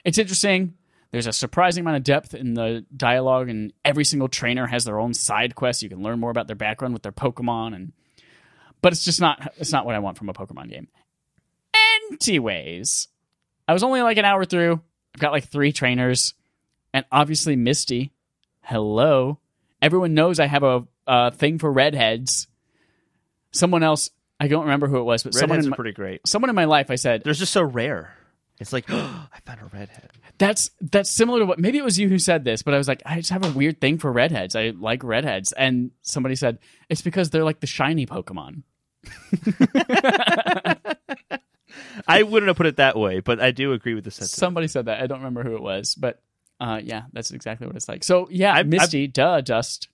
it's interesting. There's a surprising amount of depth in the dialogue, and every single trainer has their own side quest. You can learn more about their background with their Pokemon, and but it's just not it's not what I want from a Pokemon game. Anyways, I was only like an hour through. I've got like three trainers, and obviously Misty. Hello, everyone knows I have a, a thing for redheads. Someone else, I don't remember who it was, but someone Redheads in are my, pretty great. someone in my life, I said They're just so rare. It's like I found a redhead. that's that's similar to what maybe it was you who said this, but I was like, I just have a weird thing for redheads. I like redheads, and somebody said it's because they're like the shiny Pokemon. I wouldn't have put it that way, but I do agree with the sentiment. Somebody said that. I don't remember who it was, but uh, yeah, that's exactly what it's like. So yeah, I've- Misty, duh, Dust.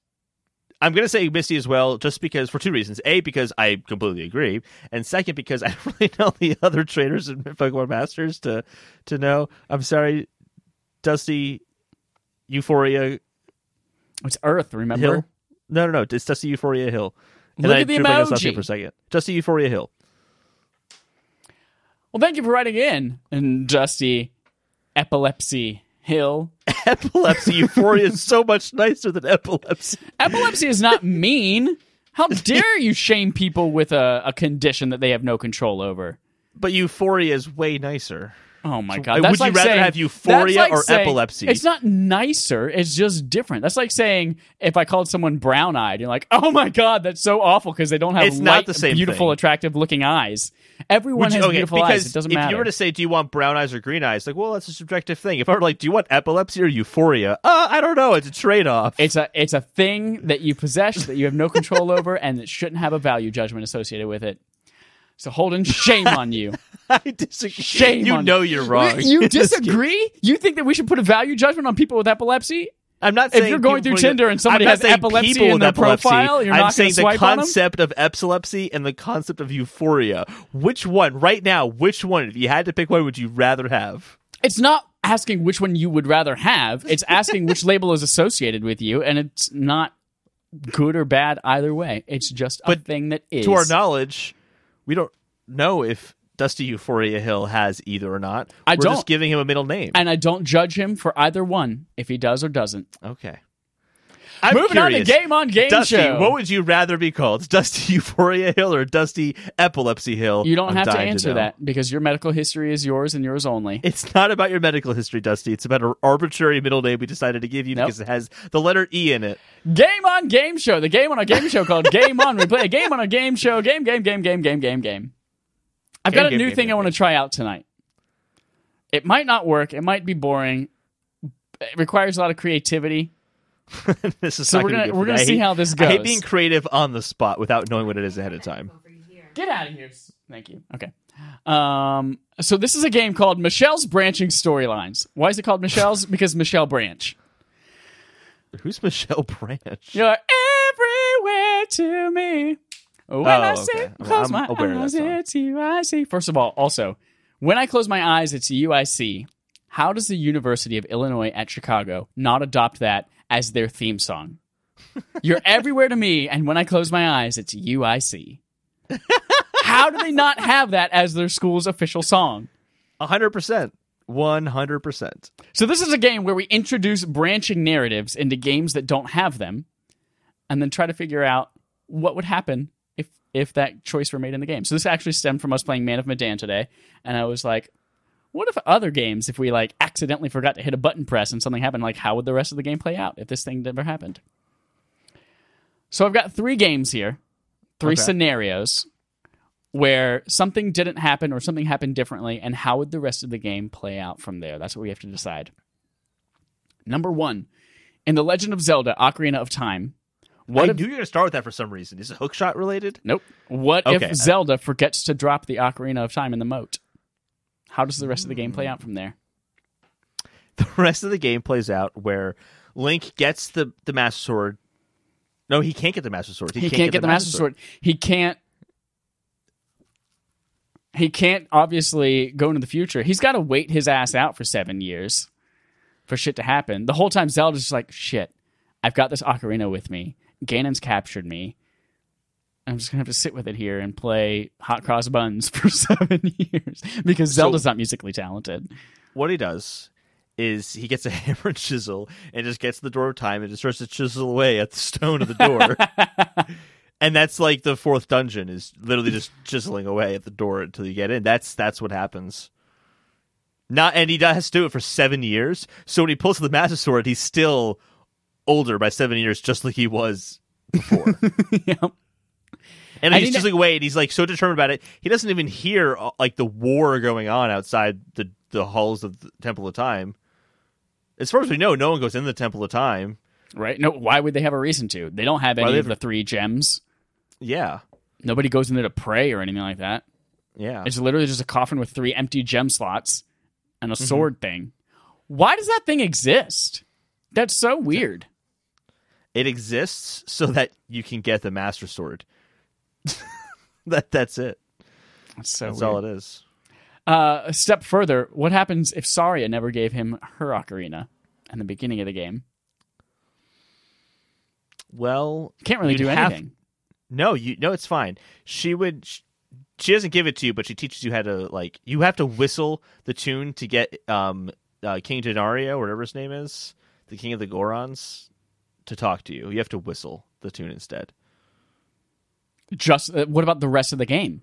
I'm going to say Misty as well, just because for two reasons. A, because I completely agree, and second, because I don't really know the other trainers in Pokemon Masters to to know. I'm sorry, Dusty, Euphoria It's Earth. Remember? Hill. No, no, no. It's Dusty Euphoria Hill. And Look I at the drew a blank on his last name emoji. for a second. Dusty Euphoria Hill. Well, thank you for writing in, and Dusty, Epilepsy Hill. Epilepsy Euphoria is so much nicer than epilepsy. Epilepsy is not mean. How dare you shame people with a, a condition that they have no control over? But Euphoria is way nicer. Oh my god! That's would you like rather saying- have euphoria like or saying- epilepsy? It's not nicer. It's just different. That's like saying if I called someone brown-eyed, you're like, "Oh my god, that's so awful" because they don't have It's not light, the same beautiful, thing. attractive-looking eyes. Everyone you- has okay, beautiful eyes. It doesn't if matter. If you were to say, "Do you want brown eyes or green eyes?" Like, well, that's a subjective thing. If I were like, "Do you want epilepsy or euphoria?" Uh, I don't know. It's a trade-off. It's a it's a thing that you possess that you have no control over, and that shouldn't have a value judgment associated with it. So Holden, shame on you. I disagree. Shame you on know you're wrong. You disagree? You think that we should put a value judgment on people with epilepsy? I'm not saying If you're going through Tinder and somebody has epilepsy in their epilepsy. profile, you're I'm not gonna saying the swipe on 'em? concept of epilepsy and the concept of euphoria. Which one, right now? Which one, if you had to pick one, would you rather have? It's not asking which one you would rather have. It's asking which label is associated with you, and it's not good or bad either way. It's just a But thing that is. To our knowledge, we don't know if Dusty Euphoria Hill has either or not. I We're don't. just giving him a middle name. and I don't judge him for either one if he does or doesn't. okay. I'm Moving on curious. to Game on Game Dusty, Show. what would you rather be called? Dusty Euphoria Hill or Dusty Epilepsy Hill? you don't I'm have to answer know. that because your medical history is yours and yours only. It's not about your medical history, Dusty. It's about an arbitrary middle name we decided to give you Nope. because it has the letter E in it. Game on Game Show. The game on a game show called Game On. We play a game on a game show. Game, game, game, game, game, game, game. I've got a game, new game, thing game, I want to try out tonight. It might not work. It might be boring. It requires a lot of creativity. this is So not we're gonna gonna be we're gonna see hate- how this I hate goes. being creative on the spot without knowing what it is ahead of time. Get out of here. Thank you. Okay. Um, so this is a game called Michelle's Branching Storylines. Why is it called Michelle's? because Michelle Branch. Who's Michelle Branch? You're everywhere to me. When I Oh, see, okay. Close I'm my aware of that eyes, it's you I see. First of all, also, when I close my eyes, it's you I see. How does the University of Illinois at Chicago not adopt that as their theme song? You're everywhere to me, and when I close my eyes, it's you I see. How do they not have that as their school's official song? hundred percent. One hundred percent. So this is a game where we introduce branching narratives into games that don't have them, and then try to figure out what would happen if if that choice were made in the game. So this actually stemmed from us playing Man of Medan today, and I was like, what if other games, if we like accidentally forgot to hit a button press and something happened, like how would the rest of the game play out if this thing never happened? So I've got three games here, three Okay. scenarios where something didn't happen or something happened differently, and how would the rest of the game play out from there? That's what we have to decide. Number one, in The Legend of Zelda Ocarina of Time, what I if knew you were going to start with that for some reason. Is it hookshot related? Nope. What Okay. if Zelda forgets to drop the Ocarina of Time in the moat? How does the rest of the game play mm. out from there? The rest of the game plays out where Link gets the the Master Sword. No, he can't get the Master Sword. He, can't, get, the Master Sword. He can't. He can't obviously go into the future. He's got to wait his ass out for seven years for shit to happen. The whole time Zelda's just like, shit, I've got this ocarina with me. Ganon's captured me. I'm just gonna have to sit with it here and play hot cross buns for seven years because Zelda's not musically talented. What he does is he gets a hammer and chisel and just gets the door of time and just starts to chisel away at the stone of the door. and that's like the fourth dungeon is literally just chiseling away at the door until you get in. That's that's what happens. Not and he has to do it for seven years. So when he pulls the Master Sword, he's still older by seven years, just like he was before. yeah. And he's just like, wait, he's like so determined about it. He doesn't even hear uh, like the war going on outside the the halls of the Temple of Time. As far as we know, no one goes in the Temple of Time. Right? No, why would they have a reason to? They don't have any of the three gems. Yeah, Nobody goes in there to pray or anything like that. yeah. It's literally just a coffin with three empty gem slots and Mm-hmm. a sword thing. Why does that thing exist? That's so weird. It exists so that you can get the Master Sword. that that's it. That's so That's weird. all it is. Uh, a step further, what happens if Saria never gave him her ocarina in the beginning of the game? Well, Can't really do have- anything. no, you no, it's fine. She would. She, she doesn't give it to you, but she teaches you how to like. You have to whistle the tune to get um uh, King Denario, whatever his name is, the King of the Gorons, to talk to you. You have to whistle the tune instead. Just uh, what about the rest of the game?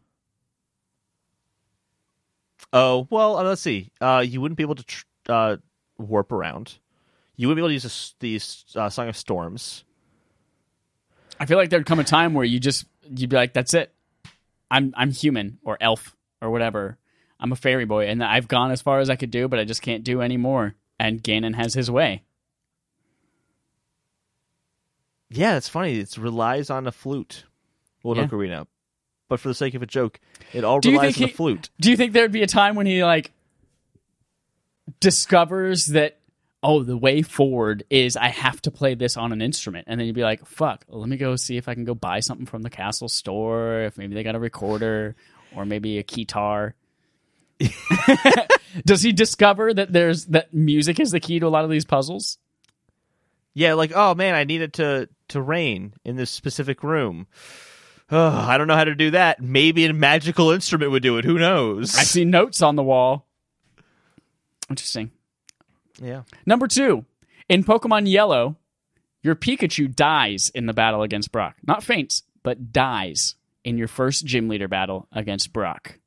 Oh well, uh, let's see. Uh, you wouldn't be able to tr- uh, warp around. You wouldn't be able to use the the uh, Song of Storms. I feel like there'd come a time where you just you'd be like, "That's it. I'm I'm human or elf or whatever. I'm a fairy boy, and I've gone as far as I could do, but I just can't do any more." And Ganon has his way. Yeah, it's funny. It relies on a flute. Well, Yeah. Ocarina. But for the sake of a joke, it all Do relies on he- a flute. Do you think there'd be a time when he like discovers that oh the way forward is I have to play this on an instrument and then you'd be like fuck let me go see if I can go buy something from the castle store if maybe they got a recorder or maybe a guitar Does he discover that there's that music is the key to a lot of these puzzles? Yeah, like oh man, I need it to to rain in this specific room. Oh, I don't know how to do that. Maybe a magical instrument would do it. Who knows? I see notes on the wall. Interesting. Yeah. Number two, in Pokemon Yellow, your Pikachu dies in the battle against Brock. Not faints, but dies in your first gym leader battle against Brock.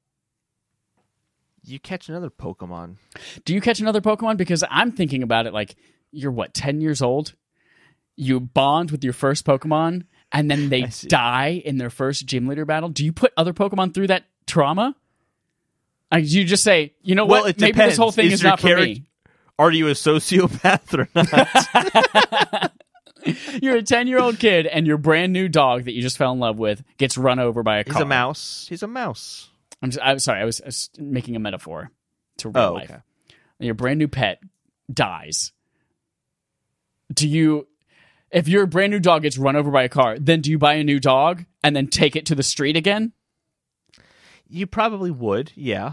You catch another Pokemon. Do you catch another Pokemon? Because I'm thinking about it like you're what, 10 years old? You bond with your first Pokemon and then they die in their first gym leader battle. Do you put other Pokemon through that trauma? Like, do you just say, you know Well, what? it Maybe this whole depends. thing Is is, your not for character- me. Are you a sociopath or not? You're a 10 year old kid and your brand new dog that you just fell in love with gets run over by a car. He's a mouse. He's a mouse. I'm, just, I'm sorry, I was, I was making a metaphor to real Oh, life. okay. Your brand new pet dies. Do you, if your brand new dog gets run over by a car, then do you buy a new dog and then take it to the street again? You probably would, yeah.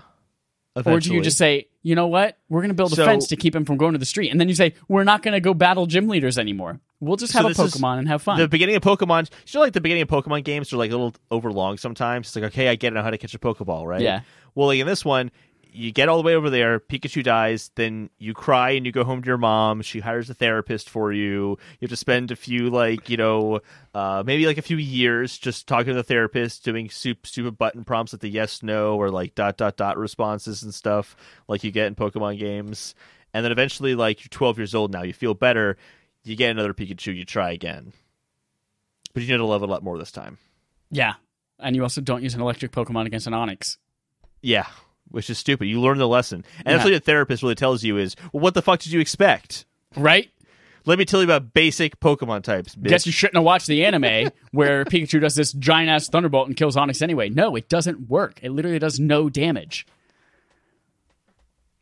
Or do you just say, you know what? We're going to build a So- fence to keep him from going to the street. And then you say, we're not going to go battle gym leaders anymore. We'll just So have a Pokemon and have fun. The beginning of Pokemon, you know, like the beginning of Pokemon games are like a little overlong sometimes. It's like, okay, I get it, I know how to catch a Pokeball, right? Yeah. Well, like in this one, you get all the way over there, Pikachu dies, then you cry and you go home to your mom. She hires a therapist for you. You have to spend a few, like, you know, uh, maybe like a few years just talking to the therapist, doing soup, stupid button prompts like the yes, no, or like dot, dot, dot responses and stuff like you get in Pokemon games. And then eventually, like, you're 12 years old now, you feel better. You get another Pikachu, you try again. But you need to level up more this time. yeah. And you also don't use an electric Pokemon against an Onix. Yeah, which is stupid. You learn the lesson. And that's what the therapist really tells you is, well, what the fuck did you expect? Right? Let me tell you about basic Pokemon types. Bitch. Guess you shouldn't have watched the anime where Pikachu does this giant ass thunderbolt and kills Onix anyway. No, it doesn't work. It literally does no damage.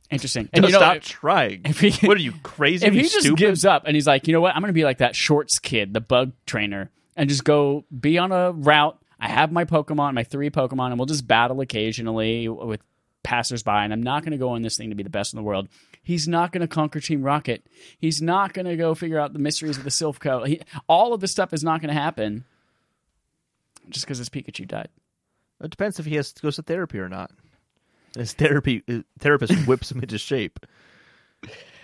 Interesting. And Don't you know, stop if, trying. if he- what are you crazy? if he just stupid? gives up and he's like, you know what, I'm going to be like that Shorts kid, the bug trainer, and just go be on a route. I have my Pokemon, my three Pokemon, and we'll just battle occasionally with passersby. And I'm not going to go on this thing to be the best in the world. He's not going to conquer Team Rocket. He's not going to go figure out the mysteries of the Silph Co. He, all of this stuff is not going to happen just because his Pikachu died. It depends if he has goes to therapy or not. His therapy uh, therapist whips him into shape.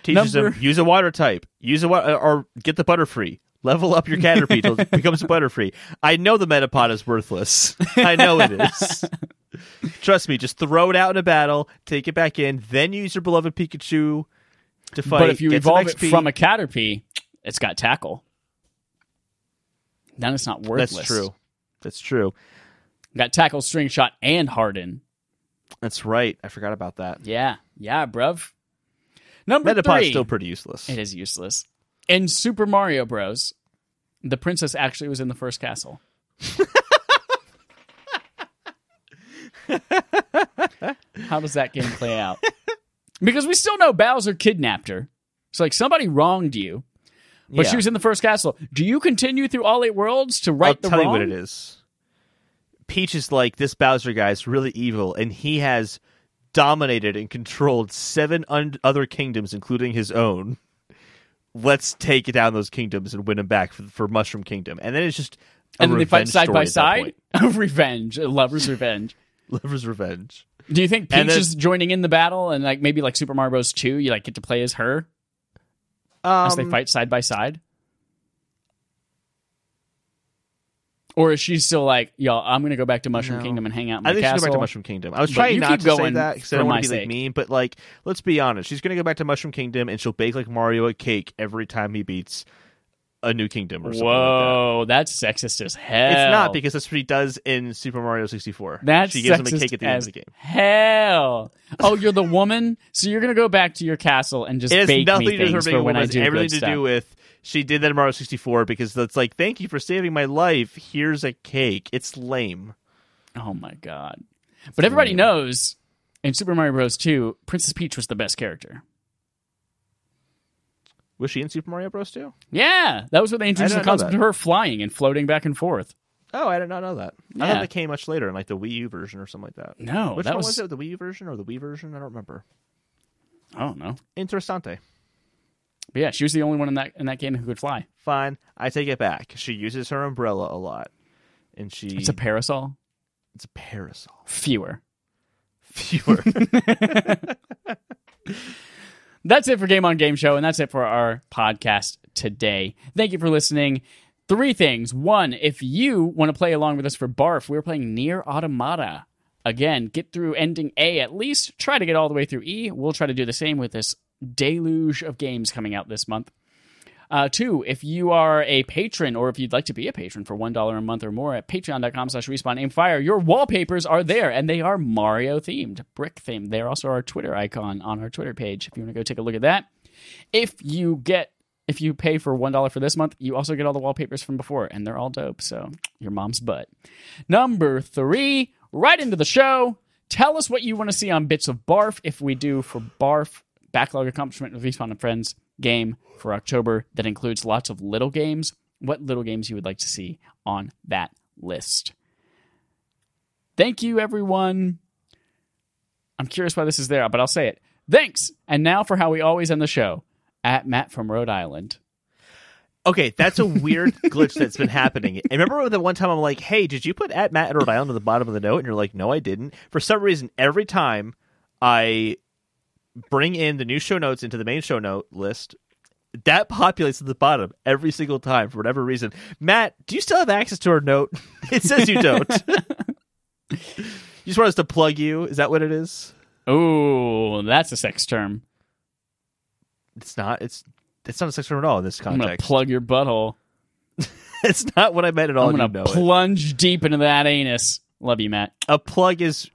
Teaches Number- him use a water type, use a wa- or get the Butterfree. Level up your Caterpie till it becomes a Butterfree. I know the Metapod is worthless. I know it is. Trust me, just throw it out in a battle, take it back in, then use your beloved Pikachu to fight. but if you evolve it from a Caterpie, it's got tackle. Then it's not worthless. That's true. That's true. Got tackle, string shot, and harden. That's right. I forgot about that. Yeah, yeah, bruv. Number Metapod's three. still pretty useless. It is useless. In Super Mario Bros., the princess actually was in the first castle. How does that game play out? Because we still know Bowser kidnapped her. It's like somebody wronged you, but Yeah. she was in the first castle. Do you continue through all eight worlds to right I'll the tell wrong? you what it is. Peach is like this Bowser guy is really evil, and he has dominated and controlled seven un- other kingdoms, including his own. Let's take down those kingdoms and win them back for, for Mushroom Kingdom, and then it's just a And then they fight side by story at that side. revenge, a lover's revenge. Lover's revenge. Do you think Peach then- is joining in the battle, and like maybe like Super Mario Bros. Two, you like get to play as her Um, as they fight side by side? Or is she still like, y'all? I'm gonna go back to Mushroom No. Kingdom and hang out in I think she's going back to Mushroom Kingdom. I was But trying not to say that because I don't want to be like mean, but like, let's be honest. She's going to go back to Mushroom Kingdom and she'll bake like Mario a cake every time he beats a new kingdom or something like that. Whoa, that's sexist as hell. It's not because that's what he does in Super Mario 64. that's she gives him a cake at the end of the game. Hell. Oh, you're the woman, so you're gonna go back to your castle and just It has bake nothing me to do with her being for a when woman. I It's do everything to stuff. do with she did that in Mario 64 because that's like, thank you for saving my life. Here's a cake. It's lame. Oh my god! But everybody lame. knows in Super Mario Bros. 2, Princess Peach was the best character. Was she in Super Mario Bros. too? Yeah, that was when they introduced the concept of her flying and floating back and forth. Oh, I did not know that. I thought that came much later in like the Wii U version or something like that. No, Which that one was, was it? The Wii U version or the Wii version? I don't remember. I don't know. Interessante. But yeah, she was the only one in that in that game who could fly. Fine. I take it back. She uses her umbrella a lot. And she It's a parasol. it's a parasol. Fewer. Fewer. That's it for Game on Game Show, and that's it for our podcast today. Thank you for listening. Three things. One, if you want to play along with us for Barf, we're playing Nier Automata. Again, get through ending A at least. Try to get all the way through E. We'll try to do the same with this deluge of games coming out this month. Uh, two, if you are a patron or if you'd like to be a patron for $1 a month or more at patreon.com slash respawn aim fire, your wallpapers are there and they are Mario themed, brick themed. They're also our Twitter icon on our Twitter page if you want to go take a look at that. If you get if you pay for one dollar for this month, you also get all the wallpapers from before, and they're all dope. So your mom's butt. Number three, right into the show. Tell us what you want to see on Bits of Barf. If we do for Barf backlog accomplishment with Respawn and Friends game for October that includes lots of little games. What little games you would like to see on that list? Thank you, everyone. I'm curious why this is there, but I'll say it. Thanks. And now for how we always end the show at Matt from Rhode Island. Okay, that's a weird glitch that's been happening. And remember the one time I'm like, "Hey, did you put at Matt at Rhode Island at the bottom of the note?" And you're like, "No, I didn't." For some reason, every time I bring in the new show notes into the main show note list, that populates at the bottom every single time for whatever reason. Matt, do you still have access to our note? It says you don't. you just want us to plug you? Is that what it is? Oh, that's a sex term. It's not. It's it's not a sex term at all in this I'm gonna plug your butthole. it's not what I meant at all. I'm gonna you know it. plunge deep into that anus. Love you, Matt. a plug is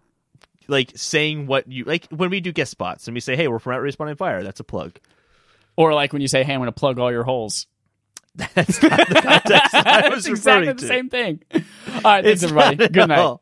like saying what you like when we do guest spots and we say, "Hey, we're from at Respawn Aim Fire." That's a plug. Or like when you say, "Hey, I'm gonna plug all your holes." That's not the context I was exactly referring the to. same thing. All right, thanks It's everybody. not at Good night. all.